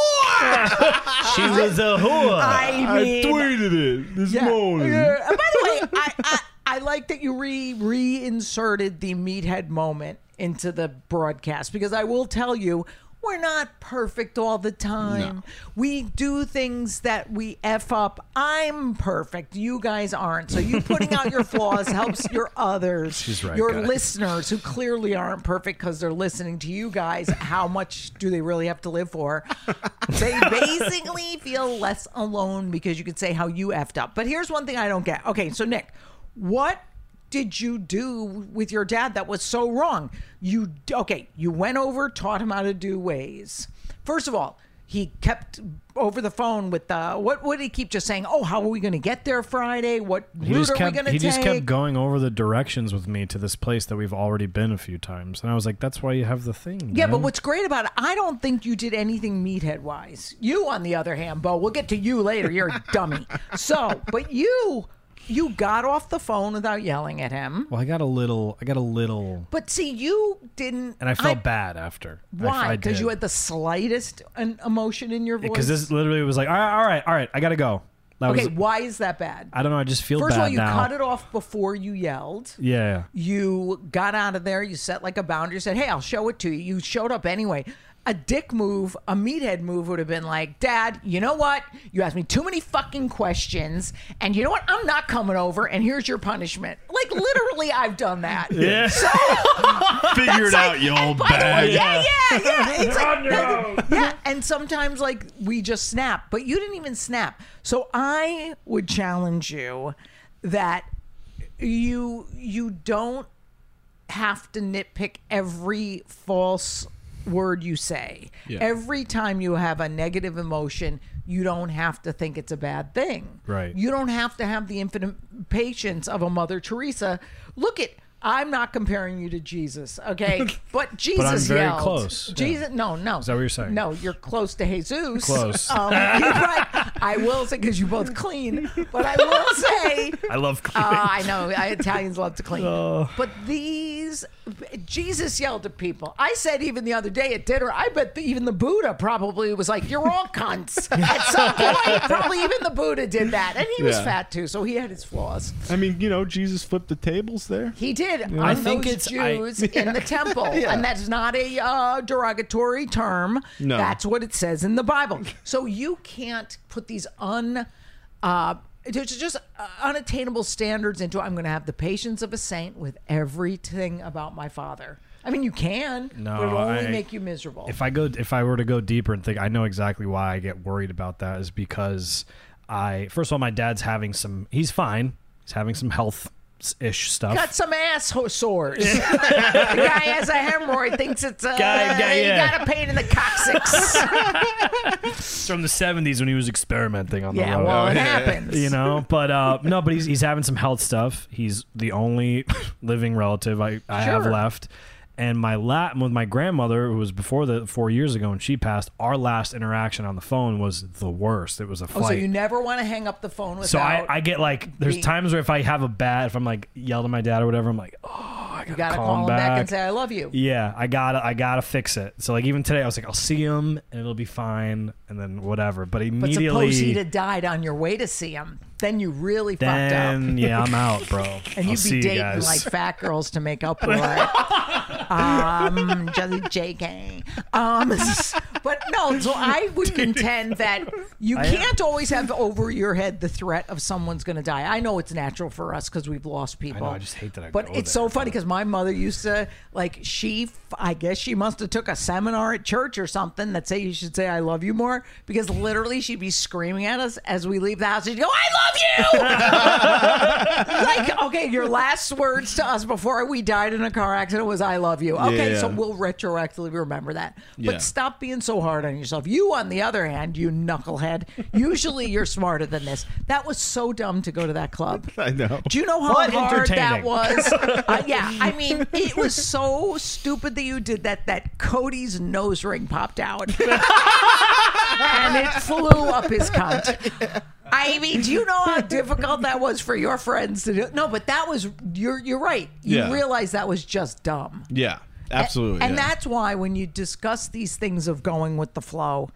(laughs) She was a whore. I mean, tweeted it this yeah. Yeah. Uh, and by the way, I, I, I like that you re reinserted the meathead moment into the broadcast because I will tell you. We're not perfect all the time. We do things that we F up. I'm perfect. You guys aren't. So you putting out your flaws (laughs) helps your others, She's right, your listeners who clearly aren't perfect because they're listening to you guys. How much do they really have to live for? they (laughs) basically feel less alone because you can say how you effed up. But here's one thing I don't get. Okay, so Nick, what did you do with your dad that was so wrong? You okay? You went over, taught him how to do ways. First of all, he kept over the phone with the what? would he keep just saying? Oh, how are we going to get there Friday? What He route are we going to take? he just kept going over the directions with me to this place that we've already been a few times, and I was like, "That's why you have the thing." Yeah, but what's great about it, I don't think you did anything meathead wise. You, on the other hand, Bo, we'll get to you later. You're a dummy. (laughs) So, but you, you got off the phone without yelling at him. well, I got a little, I got a little, But see, you didn't. and I felt bad after. Why? Because you had the slightest an emotion in your voice. because this literally was like, all right, all right, all right, I gotta go. That Okay, was, why is that bad? I don't know. I just feel First bad of all, you now. cut it off before you yelled. Yeah, You got out of there. You set like a boundary. You said, "Hey, I'll show it to you." You showed up anyway. A dick move, a meathead move would have been like, "Dad, you know what? You asked me too many fucking questions, and you know what? I'm not coming over. And here's your punishment." Like literally, I've done that. (laughs) yeah. So, (laughs) Figure it It's out, you old by way, bag. Yeah, yeah, yeah. (laughs) It's like, no. yeah, and sometimes like we just snap, but you didn't even snap. So I would challenge you that you you don't have to nitpick every false word you say. Yeah. Every time you have a negative emotion, you don't have to think it's a bad thing. Right. You don't have to have the infinite patience of a Mother Teresa. Look at I'm not comparing you to Jesus, okay? (laughs) But Jesus very yelled. close. Jesus, no, no. Is that what you're saying? No, you're close to Jesus. Close. (laughs) Um, right. I will say because you both clean, but I will (laughs) say I love cleaning. uh, I know I, Italians love to clean, but these Jesus yelled at people. I said even the other day at dinner, I bet the, even the Buddha probably was like, "You're all cunts." at some point, probably even the Buddha did that, and he was fat too, so he had his flaws. I mean, you know, Jesus flipped the tables there. He did on I think those it's- I- Jews in the (laughs) temple, and that's not a uh, derogatory term. No. that's what it says in the Bible. So you can't put these un. Uh, just uh, unattainable standards into I'm going to have the patience of a saint with everything about my father. I mean, you can, No, but it'll only I- make you miserable. If I go, if I were to go deeper and think, I know exactly why I get worried about that. Is because I, first of all, my dad's having some. He's fine. He's having some health ish stuff. Got some ass sores. (laughs) the guy has a hemorrhoid, thinks it's a Guy- guy, he yeah. got a pain in the coccyx. It's (laughs) from the '70s when he was experimenting on the yeah, road. well, it happens. you know but uh no but he's he's having some health stuff he's the only (laughs) living relative i i have Sure. left and my lat with my grandmother who was before the four years ago and she passed our last interaction on the phone was the worst it was a fight Oh, so you never want to hang up the phone without. so I, I get like there's being- times where if I have a bad if I'm like yelled at my dad or whatever I'm like oh I gotta, you gotta call call him him back. and say I love you. yeah, I gotta, I gotta fix it. So like even today, I was like, I'll see him and it'll be fine, and then whatever. But But immediately, suppose he'd have died on your way to see him, then you really fucked up. then yeah, I'm out, bro. (laughs) And I'll you'd be you dating guys. like fat girls to make up (laughs) for it. Um, just JK. Um, (laughs) but no, so I would contend (laughs) that you can't always have over your head the threat of someone's going to die. I know it's natural for us because we've lost people. I just hate that I But it's there, so funny because my mother used to like she. I guess she must have took a seminar at church or something that say you should say I love you more because literally she'd be screaming at us as we leave the house. She'd go, I love you. (laughs) like, okay, your last words to us before we died in a car accident was "I love you." Okay, Yeah. so we'll retroactively remember that. But Yeah. stop being so hard on yourself. You, on the other hand, you knucklehead. Usually, you're smarter than this. That was so dumb to go to that club. (laughs) I know. Do you know how But hard that was? (laughs) Uh, yeah, I mean, it was so stupid that you did that. That Cody's nose ring popped out, (laughs) and it flew up his cunt. I mean, do you know how difficult that was for your friends to do? No, but that was you're you're right. You Yeah. realize that was just dumb. Yeah, absolutely. And yeah. that's why when you discuss these things of going with the flow,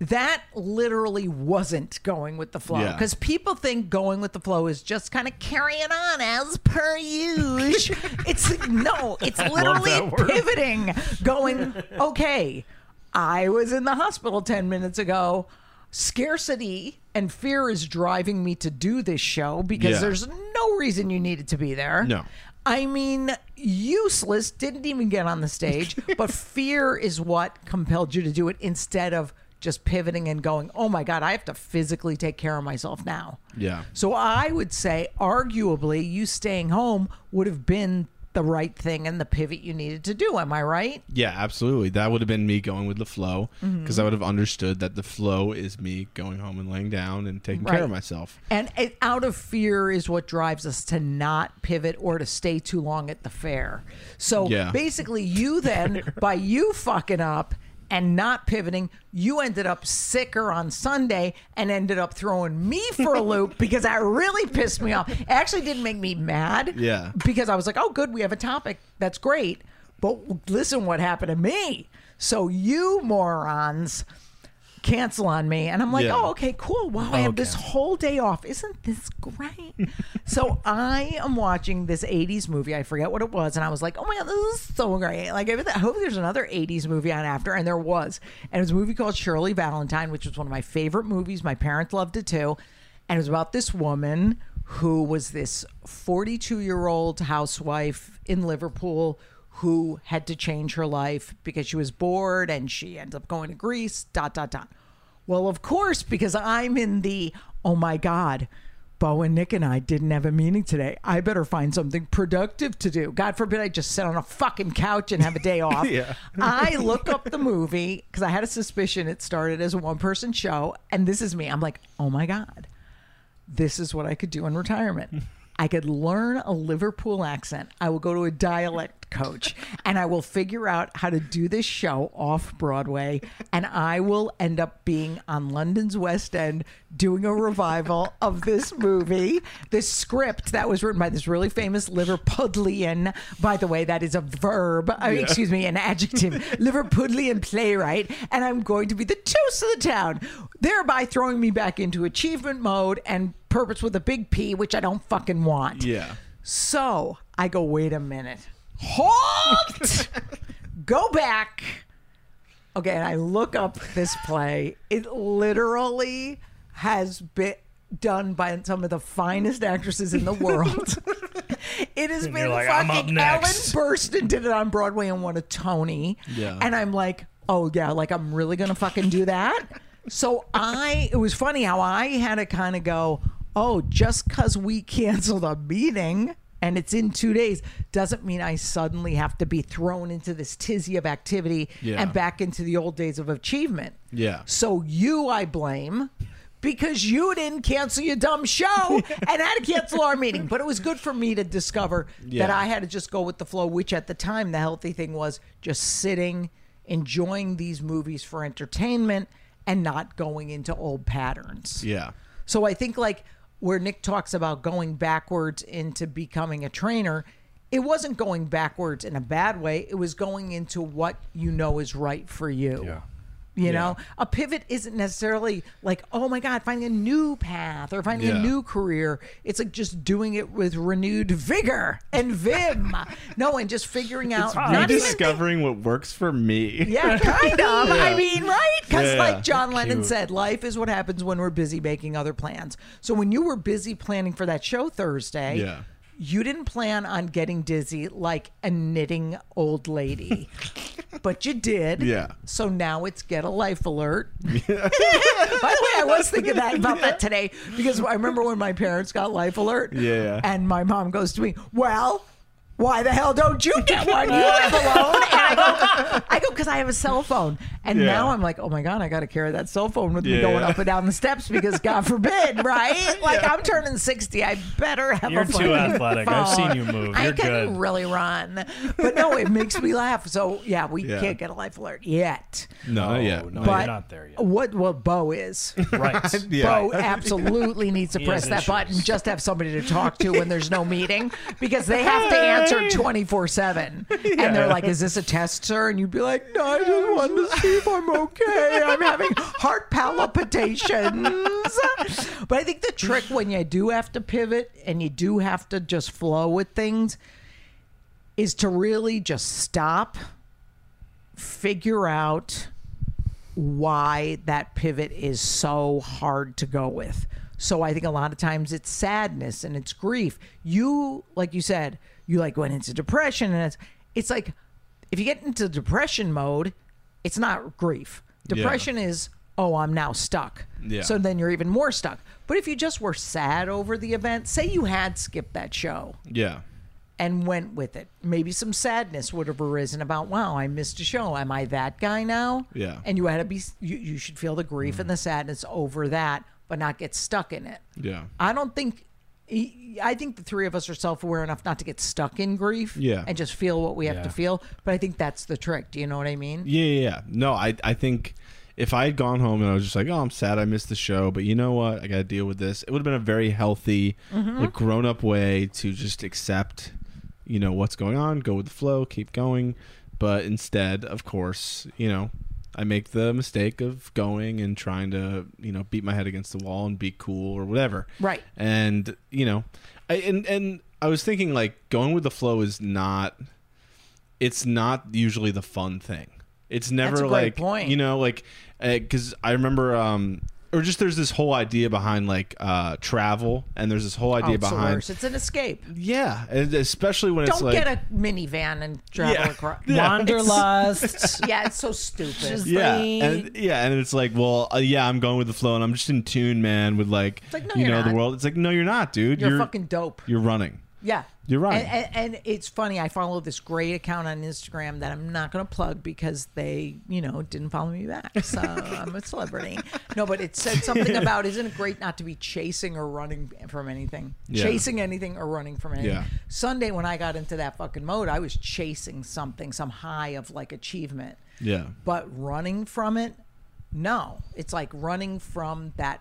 that literally wasn't going with the flow. Yeah. Because people think going with the flow is just kind of carrying on as per usual. (laughs) it's no, it's literally that word. pivoting, going, okay, I was in the hospital 10 minutes ago. Scarcity and fear is driving me to do this show because Yeah. there's no reason you needed to be there. No. I mean, useless, didn't even get on the stage, (laughs) but fear is what compelled you to do it instead of just pivoting and going, oh my God, I have to physically take care of myself now. Yeah. So I would say, arguably, you staying home would have been the right thing and the pivot you needed to do. Am I right? Yeah, absolutely. That would have been me going with the flow Mm-hmm. because I would have understood that the flow is me going home and laying down and taking care of myself. And it, out of fear is what drives us to not pivot or to stay too long at the fair. So Yeah. basically, you then, (laughs) by you fucking up and not pivoting, you ended up sicker on Sunday and ended up throwing me for a loop (laughs) because that really pissed me off. It actually didn't make me mad. Yeah. Because I was like, oh, good, we have a topic. That's great. But listen what happened to me. So you morons cancel on me. And i'm like Yeah. oh okay cool. Wow i oh, have this whole day off. Isn't this great? (laughs) So i am watching this 80s movie. I forget what it was. And i was like oh my god this is so great. Like i hope there's another 80s movie on after. And there was. And it was a movie called shirley valentine which was one of my favorite movies. My parents loved it too. And it was about this woman who was this 42 year old housewife in liverpool who had to change her life because she was bored and she ends up going to Greece, dot, dot, dot. Well, of course, because I'm in the, oh my God, Bo and Nick and I didn't have a meeting today. I better find something productive to do. God forbid I just sit on a fucking couch and have a day (laughs) off. Yeah. I look up the movie because I had a suspicion it started as a one person show. And this is me. I'm like, oh my God this is what I could do in retirement. I could learn a Liverpool accent. I will go to a dialect coach, and I will figure out how to do this show off Broadway, and I will end up being on London's West End doing a revival of this movie. This script that was written by this really famous Liverpudlian, by the way, that is a verb, uh, excuse me, an adjective, Liverpudlian playwright, and I'm going to be the toast of the town, thereby throwing me back into achievement mode and purpose with a big P, which I don't fucking want. Yeah. So I go, wait a minute. Halt! (laughs) go back. Okay, and I look up this play. It literally has been done by some of the finest actresses in the world. (laughs) it has been like, fucking Ellen next." Burstyn did it on Broadway and won a Tony. Yeah. And I'm like, oh yeah, like I'm really gonna fucking do that. So I, it was funny how I had to kind of go, oh, just because we canceled a meeting and it's in two days doesn't mean I suddenly have to be thrown into this tizzy of activity Yeah. and back into the old days of achievement. Yeah. So you, I blame. Because you didn't cancel your dumb show (laughs) and had to cancel our meeting. But it was good for me to discover that I had to just go with the flow, which at the time, the healthy thing was just sitting, enjoying these movies for entertainment and not going into old patterns. Yeah. So I think like where Nick talks about going backwards into becoming a trainer, it wasn't going backwards in a bad way. It was going into what you know is right for you. Yeah. You know, a pivot isn't necessarily like, oh my God, finding a new path or finding a new career. It's like just doing it with renewed vigor and vim. no, and just figuring out. not even Rediscovering what works for me. yeah, kind of. I mean, right? Because, Yeah, like John Lennon Cute. said, life is what happens when we're busy making other plans. So, when you were busy planning for that show Thursday, Yeah. You didn't plan on getting dizzy like a knitting old lady, (laughs) but you did. Yeah. So now it's get a life alert. (laughs) (laughs) By the way, I was thinking that about that today because I remember when my parents got life alert. Yeah. And my mom goes to me, Well, why the hell don't you get one? You (laughs) live alone. And I go, because I have a cell phone. And Yeah. now I'm like, oh my God, I got to carry that cell phone with me going up and down the steps because God forbid, (laughs) right? Like I'm turning 60. I better have You're a too fucking athletic. I've seen you move. I You're can good. really run. But no, it makes me laugh. So yeah, we Yeah. can't get a life alert yet. No, Oh, yeah. no, But you're not there yet. what what Bo is. Right. (laughs) Yeah. Bo absolutely needs to He press that issues. button just to have somebody to talk to when there's no meeting because they have to answer 24 7. (laughs) And they're like, Is this a test, sir? And you'd be like, No, I just wanted to see if I'm (laughs) okay. I'm having heart palpitations. (laughs) But I think the trick when you do have to pivot and you do have to just flow with things is to really just stop, figure out why that pivot is so hard to go with. So I think a lot of times it's sadness and it's grief. You, like you said, you like went into depression and it's it's like if you get into depression mode, it's not grief. Depression is oh, I'm now stuck. Yeah. So then you're even more stuck. But if you just were sad over the event, say you had skipped that show Yeah. and went with it. Maybe some sadness would have arisen about, wow, I missed a show. Am I that guy now? Yeah. And you had to be, you, you should feel the grief and the mm. sadness over that, but not get stuck in it. Yeah. I don't think, I think the three of us are self aware enough not to get stuck in grief Yeah. and just feel what we have to feel. But I think that's the trick. Do you know what I mean? Yeah, yeah, yeah. No, I I think if I had gone home and I was just like, oh, I'm sad I missed the show, but you know what? I got to deal with this. It would have been a very healthy, Mm-hmm. like, grown up way to just accept, you know, what's going on, go with the flow, keep going. But instead, of course, you know, I make the mistake of going and trying to, you know, beat my head against the wall and be cool or whatever. Right. And, you know, I and and I was thinking like going with the flow is not it's not usually the fun thing. It's never That's a great like point. you know like because I remember um or just there's this whole idea behind like uh travel and there's this whole Oh, idea it's the behind worst. It's an escape. yeah and especially when it's Don't like get a minivan and travel Yeah. across. (laughs) Yeah. Wanderlust. Yeah, it's so stupid. yeah Like- and yeah and it's like well uh, yeah I'm going with the flow and I'm just in tune man with like, like, no, you you're know the not. world it's like no you're not dude You're fucking dope. you're running Yeah. You're right. And, and, and it's funny. I follow this great account on Instagram that I'm not going to plug because they, you know, didn't follow me back. So (laughs) I'm a celebrity. No, but it said something (laughs) about isn't it great not to be chasing or running from anything? Yeah. Chasing anything or running from anything. Yeah. Sunday, when I got into that fucking mode, I was chasing something, some high of like achievement. Yeah. But running from it, no. It's like running from that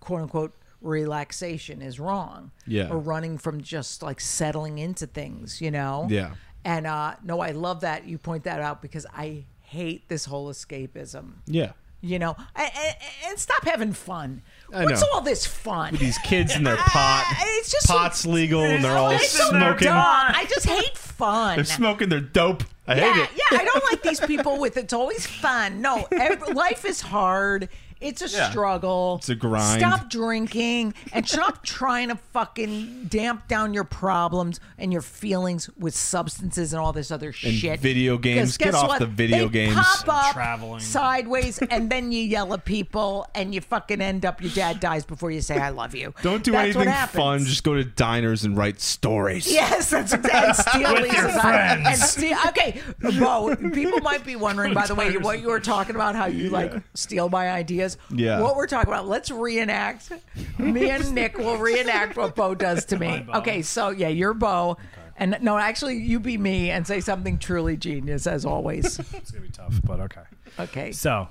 quote unquote relaxation is wrong. Yeah. Or running from just like settling into things, you know? Yeah. And uh no, I love that you point that out because I hate this whole escapism. Yeah. You know, and, and, and stop having fun. I What's know. all this fun? With These kids and their (laughs) pot. Uh, it's just so- pot's legal and they're all so smoking. I just hate fun. They're smoking their dope. I yeah, hate it. yeah, I don't like these people with it's always fun. No, ev life is hard. It's a Yeah. struggle. It's a grind. Stop drinking and stop (laughs) trying to fucking damp down your problems and your feelings with substances and all this other shit. video games. Get off what? the video They games. Pop up traveling. sideways, (laughs) and then you yell at people, and you fucking end up. Your dad dies before you say "I love you." Don't do That's anything fun. Just go to diners and write stories. Yes, that's exactly. And (laughs) steal With your eye- friends. And steal, okay, Bo. People might be wondering, by the way, what you were talking about, how you like steal my ideas. Yeah. What we're talking about. Let's reenact. Me and (laughs) Nick will reenact what Bo does to me. Bo. Okay, so yeah, you're Bo. And no, actually, you be me and say something truly genius, as always. (laughs) It's gonna be tough, but okay. Okay. So,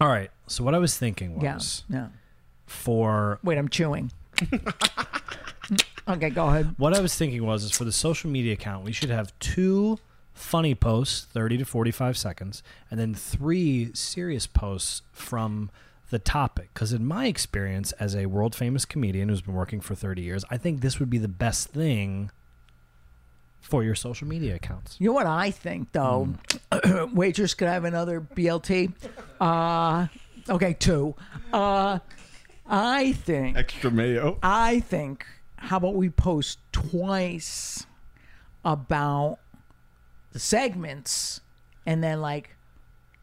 all right. So what I was thinking Yeah. was for Wait, I'm chewing. (laughs) okay, go ahead. what I was thinking was is for the social media account, we should have two funny posts, 30 to 45 seconds, and then three serious posts from the topic. Because in my experience as a world famous comedian who's been working for 30 years, I think this would be the best thing for your social media accounts. You know what I think, though? (clears throat) Waitress, could I have another BLT? Uh, okay, two. Uh, I think, Extra mayo. I think, how about we post twice about the segments and then like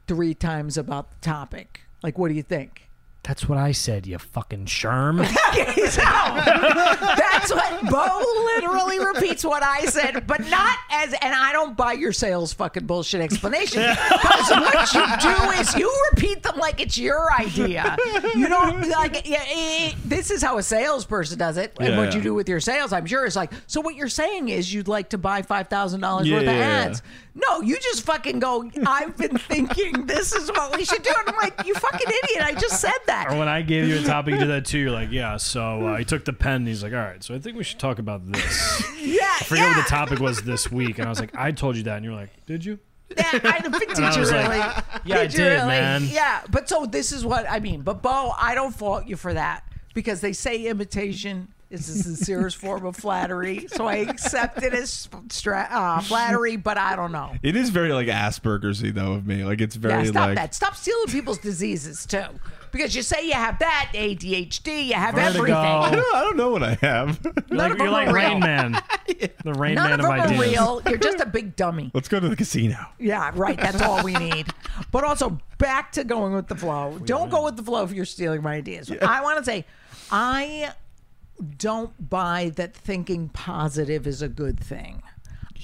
three times about the topic? Like, what do you think? That's what I said, you fucking sherm. (laughs) Okay, (laughs) so that's what Bo literally repeats what I said, but not as, and I don't buy your sales fucking bullshit explanation. (laughs) Because what you do is you repeat them like it's your idea. You don't like, yeah, eh, this is how a salesperson does it. And Yeah, what you do with your sales, I'm sure, is like, so what you're saying is you'd like to buy $5,000 Yeah, worth of yeah, yeah. ads. No, you just fucking go, I've been thinking this is what we should do. And I'm like, you fucking idiot. I just said that. Or when I gave you a topic, you did that too. You're like, yeah. So uh, he took the pen. and He's like, all right. So I think we should talk about this. (laughs) Yeah. I forget yeah. what the topic was this week, and I was like, I told you that, and you're like, did you? Yeah, I did (laughs) I you was like, really? yeah, I you did, man. Yeah, but so this is what I mean. But Bo, I don't fault you for that because they say imitation is the sincerest form of flattery. So I accept it as stra- uh, flattery, but I don't know. It is very like Asperger's-y though of me. Like it's very Yeah, stop like that. Stop stealing people's diseases too. Because you say you have that ADHD, you have Vertigo. I everything. don't, I don't know what I have. You're None like, of you're them like are Rain real. Man, (laughs) the Rain None Man of of them ideas. are real. You're just a big dummy. Let's go to the casino. Yeah, right. That's all we need. But also back to going with the flow. Don't go with the flow if you're stealing my ideas. I want to say, I don't buy that thinking positive is a good thing.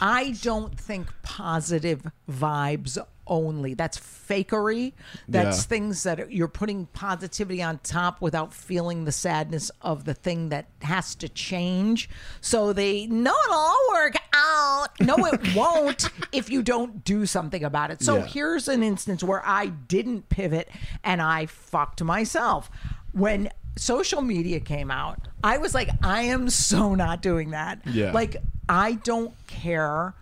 I don't think positive vibes only. That's fakery. That's Yeah. things that you're putting positivity on top without feeling the sadness of the thing that has to change. So they no, it'll all work out. No, it (laughs) won't if you don't do something about it. So Yeah. here's an instance where I didn't pivot and I fucked myself. When social media came out, I was like, I am so not doing that. Yeah. Like, I don't care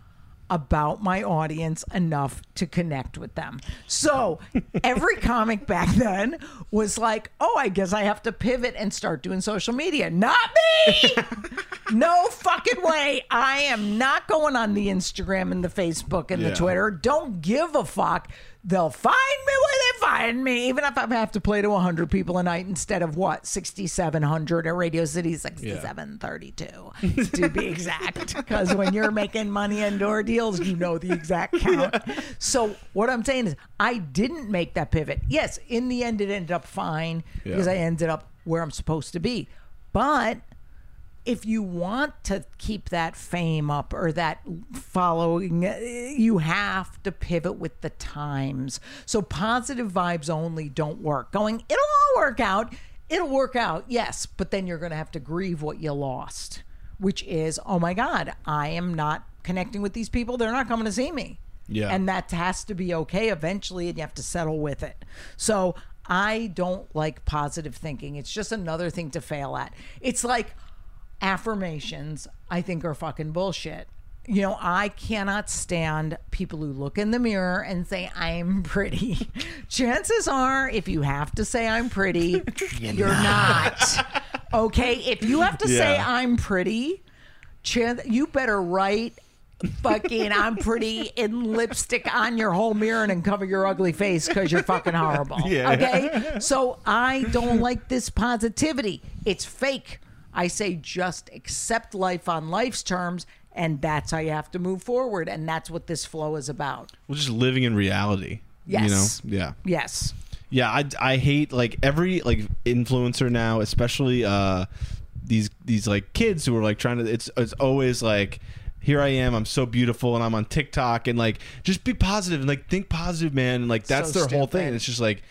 about my audience enough to connect with them. So (laughs) every comic back then was like, oh, I guess I have to pivot and start doing social media. Not me. (laughs) no fucking way. I am not going on the Instagram and the Facebook and the Twitter. Don't give a fuck. They'll find me where they find me, even if I have to play to 100 people a night instead of what, 6,700 at Radio City, 6,732 to be exact. (laughs) Because when you're making money indoor deals, you know the exact (laughs) count. So, what I'm saying is, I didn't make that pivot. Yes, in the end, it ended up fine because I ended up where I'm supposed to be. But if you want to keep that fame up or that following, uh, you have to pivot with the times. So positive vibes only don't work. Going, it'll all work out. It'll work out, yes, but then you're going to have to grieve what you lost, which is, oh my God, I am not connecting with these people. They're not coming to see me. Yeah. And that has to be okay eventually, and you have to settle with it. So I don't like positive thinking. It's just another thing to fail at. It's like affirmations, I think, are fucking bullshit. You know, I cannot stand people who look in the mirror and say, I'm pretty. (laughs) Chances are, if you have to say I'm pretty, (laughs) you're not. Okay? If you have to say I'm pretty, chan- you better write fucking I'm pretty in lipstick on your whole mirror and cover your ugly face because you're fucking horrible. (laughs) Yeah. Okay? So I don't like this positivity. It's fake. I say just accept life on life's terms and that's how you have to move forward. And that's what this flow is about. We're just living in reality. Yes. You know? Yeah. Yes. Yeah, I, I hate like every like influencer now, especially uh these these like kids who are like trying to it's it's always like here I am, I'm so beautiful and I'm on TikTok and like just be positive and like think positive, man. And like that's So their whole thing. And it's just like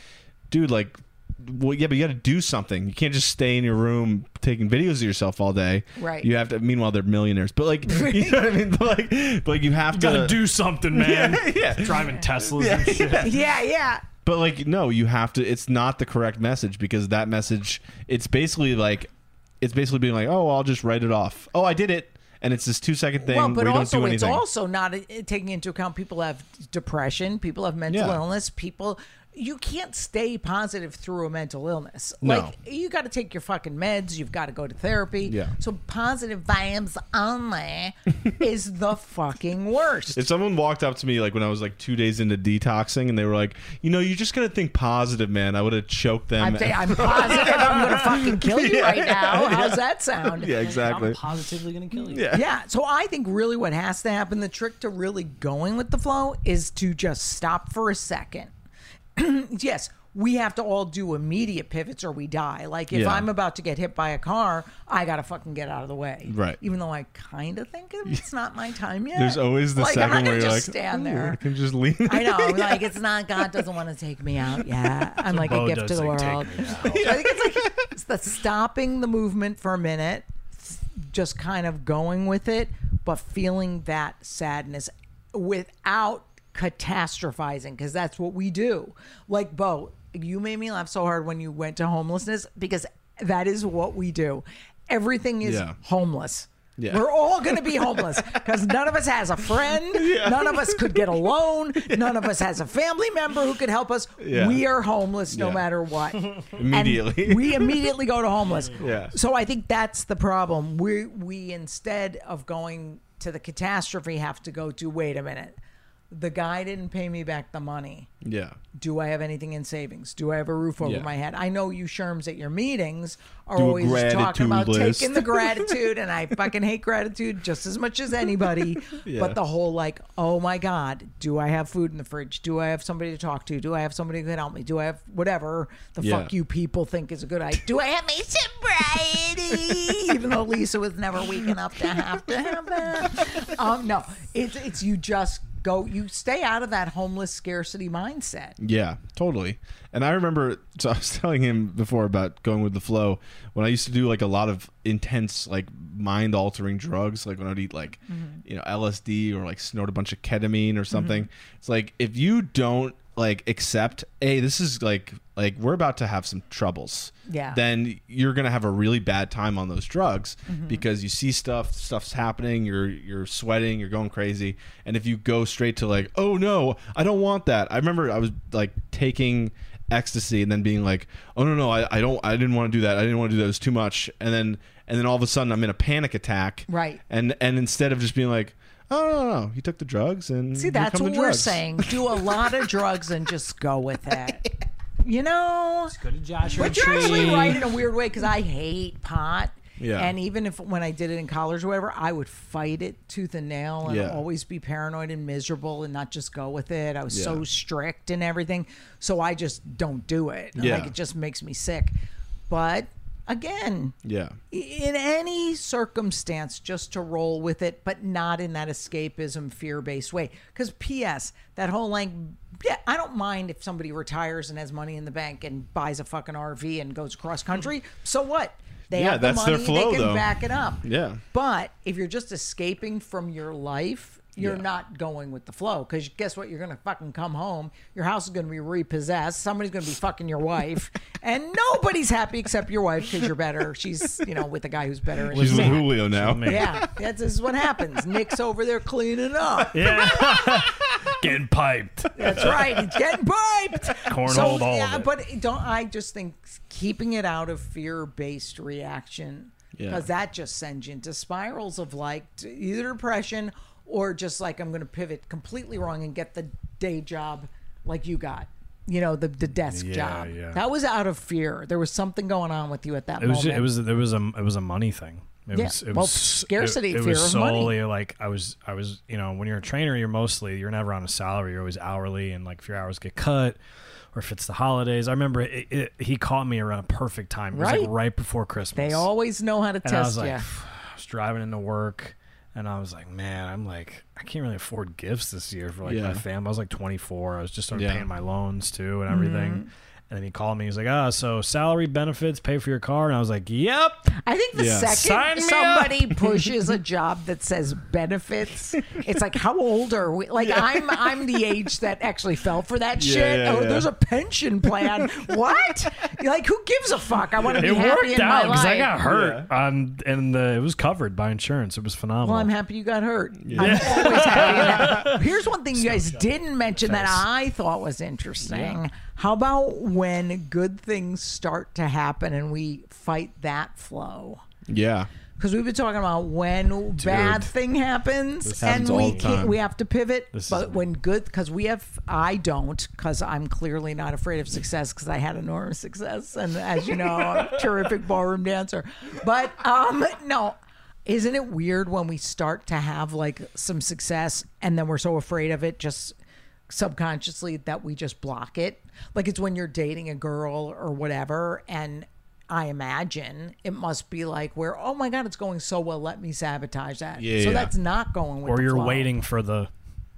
dude, like well, yeah, but you got to do something. You can't just stay in your room taking videos of yourself all day. Right. You have to. Meanwhile, they're millionaires. But like, (laughs) you know what I mean? But like, but like you have Gotta to do something, man. (laughs) Yeah, yeah. Driving Teslas and shit. (laughs) Yeah, yeah. But like no, you have to it's not the correct message because that message it's basically like it's basically being like, "Oh, I'll just write it off. Oh, I did it." And it's this 2-second thing well, where but you don't also do it's anything. also not uh, taking into account people have depression, people have mental Yeah. illness, people. You can't stay positive through a mental illness. No. Like you got to take your fucking meds. You've got to go to therapy. Yeah. So positive vibes only (laughs) is the fucking worst. if someone walked up to me like when I was like 2 days into detoxing and they were like, "You know, you're just going to think positive, man." I would have choked them. I'm, saying, I'm (laughs) positive I'm going to fucking kill you right now. (laughs) How's that sound? yeah, exactly. I'm positively gonna kill you. Yeah. Yeah. So I think really what has to happen, the trick to really going with the flow is to just stop for a second. (clears throat) yes, we have to all do immediate pivots or we die. Like if Yeah. I'm about to get hit by a car, I got to fucking get out of the way. Right. Even though I kind of think it's not my time yet. There's always the like, I'm not second where you're like, just stand there. I can just leave. I know, I'm like it's not God doesn't want to take me out yet. (laughs) I'm like a gift to the world. "Take me out." (laughs) I think it's like it's the stopping the movement for a minute, just kind of going with it, but feeling that sadness without catastrophizing because that's what we do. Like Bo, you made me laugh so hard when you went to homelessness because that is what we do. Everything is Yeah. homeless. Yeah. We're all going to be homeless because none of us has a friend. (laughs) None of us could get a loan. None of us has a family member who could help us. Yeah. We are homeless no Yeah. matter what. (laughs) Immediately. And we immediately go to homeless. (laughs) Yeah. So I think that's the problem. We we instead of going to the catastrophe have to go to wait a minute. The guy didn't pay me back the money. yeah. Do I have anything in savings? Do I have a roof over Yeah. my head? I know you sherms at your meetings are always talking about list. taking the gratitude, and I fucking hate gratitude just as much as anybody. (laughs) Yeah. But the whole like, oh my god, do I have food in the fridge? Do I have somebody to talk to? Do I have somebody who can help me? Do I have whatever the Yeah. fuck you people think is a good idea? Do I have my sobriety? (laughs) Even though Lisa was never weak enough to have to have that. Um, no, it's it's you just go, you stay out of that homeless scarcity mindset. Yeah, totally. And I remember, so (laughs) I was telling him before about going with the flow when I used to do like a lot of intense, like mind altering drugs, like when I'd eat like, mm-hmm. you know, LSD or like snort a bunch of ketamine or mm-hmm. something. It's like if you don't like accept, hey, this is like, like we're about to have some troubles. Yeah. Then you're gonna have a really bad time on those drugs mm-hmm. because you see stuff, stuff's happening, you're you're sweating, you're going crazy, and if you go straight to like, oh no, I don't want that. I remember I was like taking ecstasy and then being like, oh no no, I, I don't, I didn't want to do that. I didn't want to do that. It was too much. And then and then all of a sudden I'm in a panic attack. Right. And and instead of just being like, oh no no, no you took the drugs and see that's come what the we're drugs. saying. Do a lot of (laughs) drugs and just go with it. You know? Go to Joshua But you're actually right in a weird way because I hate pot. Yeah. And even if when I did it in college or whatever, I would fight it tooth and nail and Yeah. always be paranoid and miserable and not just go with it. I was so strict and everything. So I just don't do it. Yeah. Like it just makes me sick. But again, Yeah. in any circumstance just to roll with it but not in that escapism fear-based way because ps that whole like yeah i don't mind if somebody retires and has money in the bank and buys a fucking rv and goes cross country so what they Yeah, have the that's their money flow, they can though. back it up Yeah. but if you're just escaping from your life you're Yeah. not going with the flow because guess what? You're gonna fucking come home. Your house is gonna be repossessed. Somebody's gonna be fucking your wife, (laughs) and nobody's happy except your wife because you're better. She's you know with a guy who's better. She's with. Julio now. Yeah, that's this is what happens. Nick's over there cleaning up. (laughs) Yeah. (laughs) Getting piped. That's right. He's getting piped. Cornholed all yeah, but don't I just think keeping it out of fear-based reaction Yeah. because that just sends you into spirals of like either depression or just like I'm going to pivot completely wrong and get the day job like you got. You know the the desk Yeah, job. yeah. That was out of fear. There was something going on with you at that It was it was it was a it was a money thing. It Yeah. was it Well, was scarcity, It, it fear was of money. solely like I was I was you know when you're a trainer you're mostly you're never on a salary you're always hourly and like if your hours get cut or if it's the holidays I remember it, it, he caught me around a perfect time. It was Right. like right before Christmas. they always know how to and I was test like you. I was driving into work and I was like man I'm like I can't really afford gifts this year for like Yeah. my family. I was like 24. I was just started Yeah. paying my loans too and everything. Mm-hmm. And then he called me. He's like, "Ah, so salary benefits pay for your car." And I was like, "Yep." I think the Yeah. second Sign somebody (laughs) pushes a job that says benefits, it's like how old are we? Like I'm I'm the age that actually fell for that Yeah, shit. yeah, oh, yeah. there's a pension plan. what? Like who gives a fuck? I want to be It happy worked in my out because life. I got hurt on, and uh, it was covered by insurance. It was phenomenal. well, I'm happy you got hurt. I'm always happy. Here's one thing you guys didn't mention that I thought was interesting. How about when good things start to happen and we fight that flow? Yeah. because we've been talking about when bad thing happens and we can't, we have to pivot. This but me. when good, because we have, I don't, because I'm clearly not afraid of success because I had enormous success, and as you know, I'm a (laughs) terrific ballroom dancer. But um, no. Isn't it weird when we start to have like some success and then we're so afraid of it just subconsciously that we just block it? Like it's when you're dating a girl or whatever and I imagine it must be like where oh my god it's going so well let me sabotage that. Yeah, so yeah. that's not going with or the you're flow. waiting for the.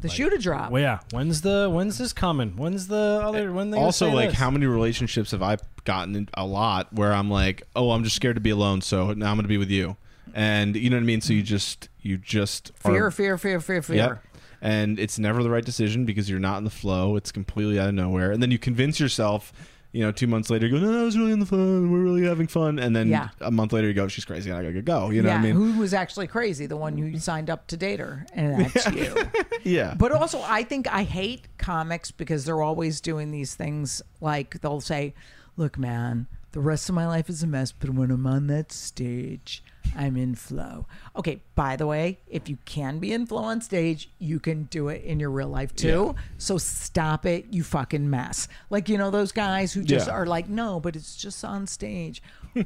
the shoe to drop. Well, yeah. When's the when's this coming? When's the other? When they also like this? how many relationships have I gotten in a lot where I'm like, oh, I'm just scared to be alone, so now I'm going to be with you, and you know what I mean. So you just you just fear, are, fear, fear, fear, fear. Yep. And it's never the right decision because you're not in the flow. It's completely out of nowhere. And then you convince yourself, you know, two months later, you go, no, no, I was really in the fun. We're really having fun. And then Yeah. a month later, you go, she's crazy. I gotta go. You know yeah, what I mean? who was actually crazy? The one who signed up to date her, and that's (laughs) you. yeah. But also, I think I hate comics because they're always doing these things like they'll say, Look, man, the rest of my life is a mess, but when I'm on that stage, I'm in flow. Okay, by the way, if you can be in flow on stage, you can do it in your real life too. So stop it, you fucking mess. Like, you know, those guys who just Yeah. are like, No, but it's just on stage.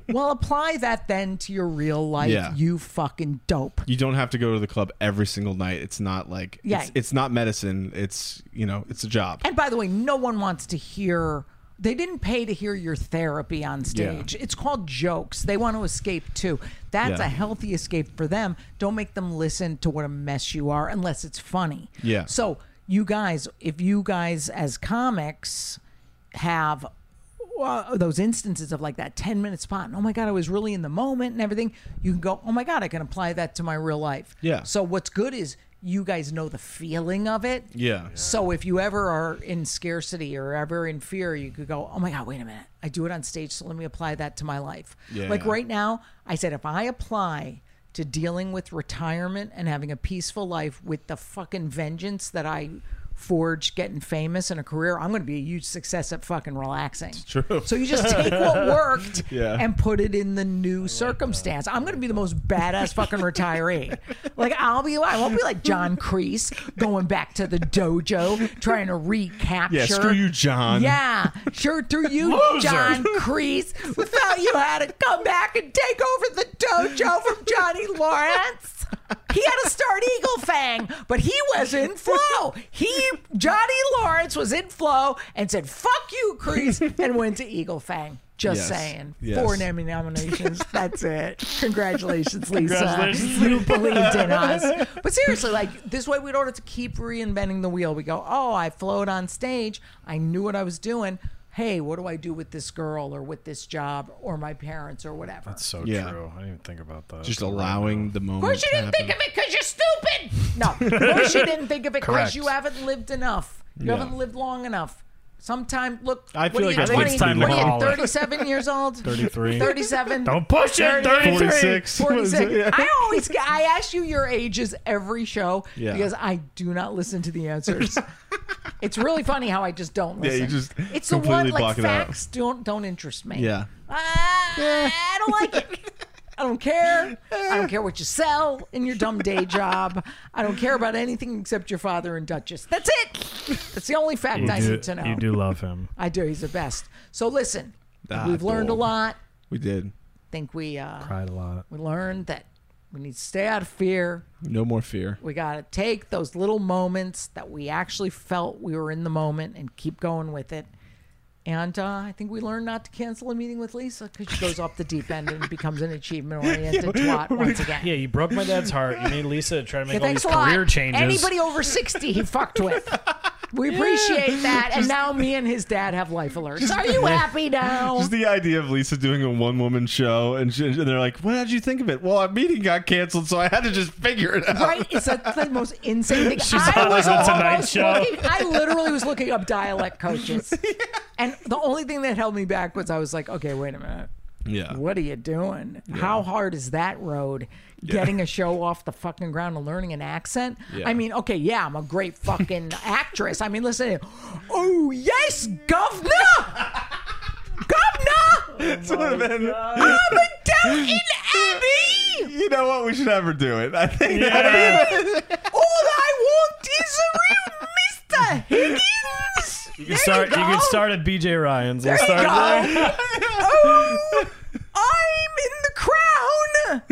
well, apply that then to your real life, Yeah. you fucking dope. you don't have to go to the club every single night. It's not like, Yeah. it's, it's not medicine. It's, you know, it's a job. And by the way, no one wants to hear. They didn't pay to hear your therapy on stage. It's called jokes. They want to escape too. That's Yeah. a healthy escape for them. Don't make them listen to what a mess you are unless it's funny. Yeah. So, you guys, if you guys as comics have uh, those instances of like that 10 minute spot, and oh my God, I was really in the moment and everything, you can go, oh my God, I can apply that to my real life. Yeah. So, what's good is you guys know the feeling of it. Yeah. So if you ever are in scarcity or ever in fear, you could go, "Oh my god, wait a minute. I do it on stage, so let me apply that to my life." Yeah. Like right now, I said if I apply to dealing with retirement and having a peaceful life with the fucking vengeance that I forged getting famous in a career, I'm going to be a huge success at fucking relaxing. true. So you just take what (laughs) worked Yeah. and put it in the new circumstance. I'm going to be the most badass fucking retiree. (laughs) Like I'll be, I won't be like John Kreese going back to the dojo trying to recapture. Yeah, screw you, John. Yeah, sure through you, Loser. John Kreese. Who thought you had to come back and take over the dojo from Johnny Lawrence? He had to start Eagle Fang, but he was in flow. He Johnny Lawrence was in flow and said "fuck you, Kreese" and went to Eagle Fang. Just Yes. saying. Yes. Four Emmy nominations. That's it. Congratulations, Lisa. Congratulations. You believed in us. But seriously, like this way, we don't have to keep reinventing the wheel. We go, oh, I flowed on stage. I knew what I was doing. Hey, what do I do with this girl or with this job or my parents or whatever? That's so Yeah. true. I didn't even think about that. Just allowing the moment. Of course, you to didn't think of it because you're stupid. No, of course you (laughs) didn't think of it because you haven't lived enough. You Yeah. haven't lived long enough. Sometime, look. I what feel are like you, I think 20, it's time to what are you, call it. 37 years old? (laughs) 33. 37. Don't push it. 33. 46. (laughs) 46. it? Yeah. I always get, I ask you your ages every show Yeah. because I do not listen to the answers. (laughs) it's really funny how I just don't Yeah, listen. you just it's the one completely like block it out. facts don't don't interest me. Yeah. Ah, I don't like it. I don't care. I don't (laughs) care what you sell in your dumb day job. I don't care about anything except your father and Duchess. That's it. That's the only fact You I do, need to know. you do love him. I do. He's the best. So listen, Ah, we've learned a lot. We did. think we uh, Cried a lot. we learned that we need to stay out of fear. No more fear. We got to take those little moments that we actually felt we were in the moment and keep going with it. And uh, I think we learned not to cancel a meeting with Lisa because she goes off the deep end and becomes an achievement oriented (laughs) twat once again. Yeah, you broke my dad's heart. You made Lisa try to make Yeah, all thanks these a lot. career changes. Anybody over 60 he fucked with. (laughs) We appreciate that. And now me and his dad have life alerts. Are you happy now? Just the idea of Lisa doing a one woman show and, she, and they're like, "What did you think of it?" Well, our meeting got canceled, so I had to just figure it out. Right? It's a, the most insane thing. She's I on, was the Tonight Show. looking- I (laughs) literally was looking up dialect coaches. (laughs) And the only thing that held me back was I was like, okay, wait a minute. Yeah. What are you doing? How hard is that road? Getting a show off the fucking ground and learning an accent. Yeah. I mean, okay, yeah, I'm a great fucking (laughs) actress. I mean, listen, oh yes, governor, governor, This would have been- I'm a Downton Abbey. You know what? We should have her do it. I think. Yeah. All I want is a real Mr. Higgins. You can start. You, can start at BJ Ryan's. We'll There you go. there. oh, (laughs) I'm in the crown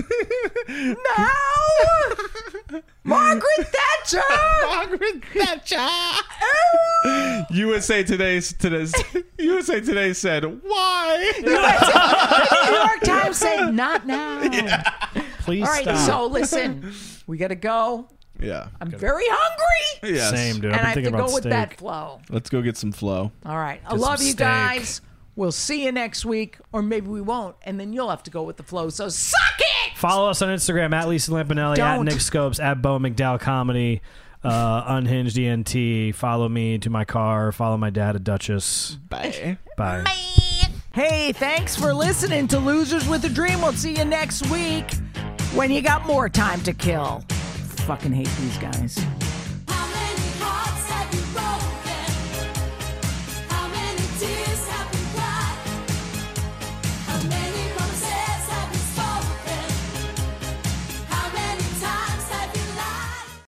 now. Margaret Thatcher. (laughs) Margaret Thatcher. Oh. USA Today. Today's USA Today said, "Why?" The New York Times said, "Not now." Please All right, stop. so listen, we gotta go. Yeah. I'm very hungry, Yes. Same, dude. I've I been have to thinking go about with steak. that flow. Let's go get some flow. All right. I love you steak. guys. We'll see you next week, or maybe we won't, and then you'll have to go with the flow. So suck it. Follow us on Instagram at Lisa Lampanelli, at Don't. Nick Scopes, at Bo McDowell Comedy, uh, Unhinged ENT. Follow me to my car. Follow my dad at Duchess. Bye. Bye. Hey, thanks for listening to Losers with a Dream. We'll see you next week when you got more time to kill. Fucking hate these guys.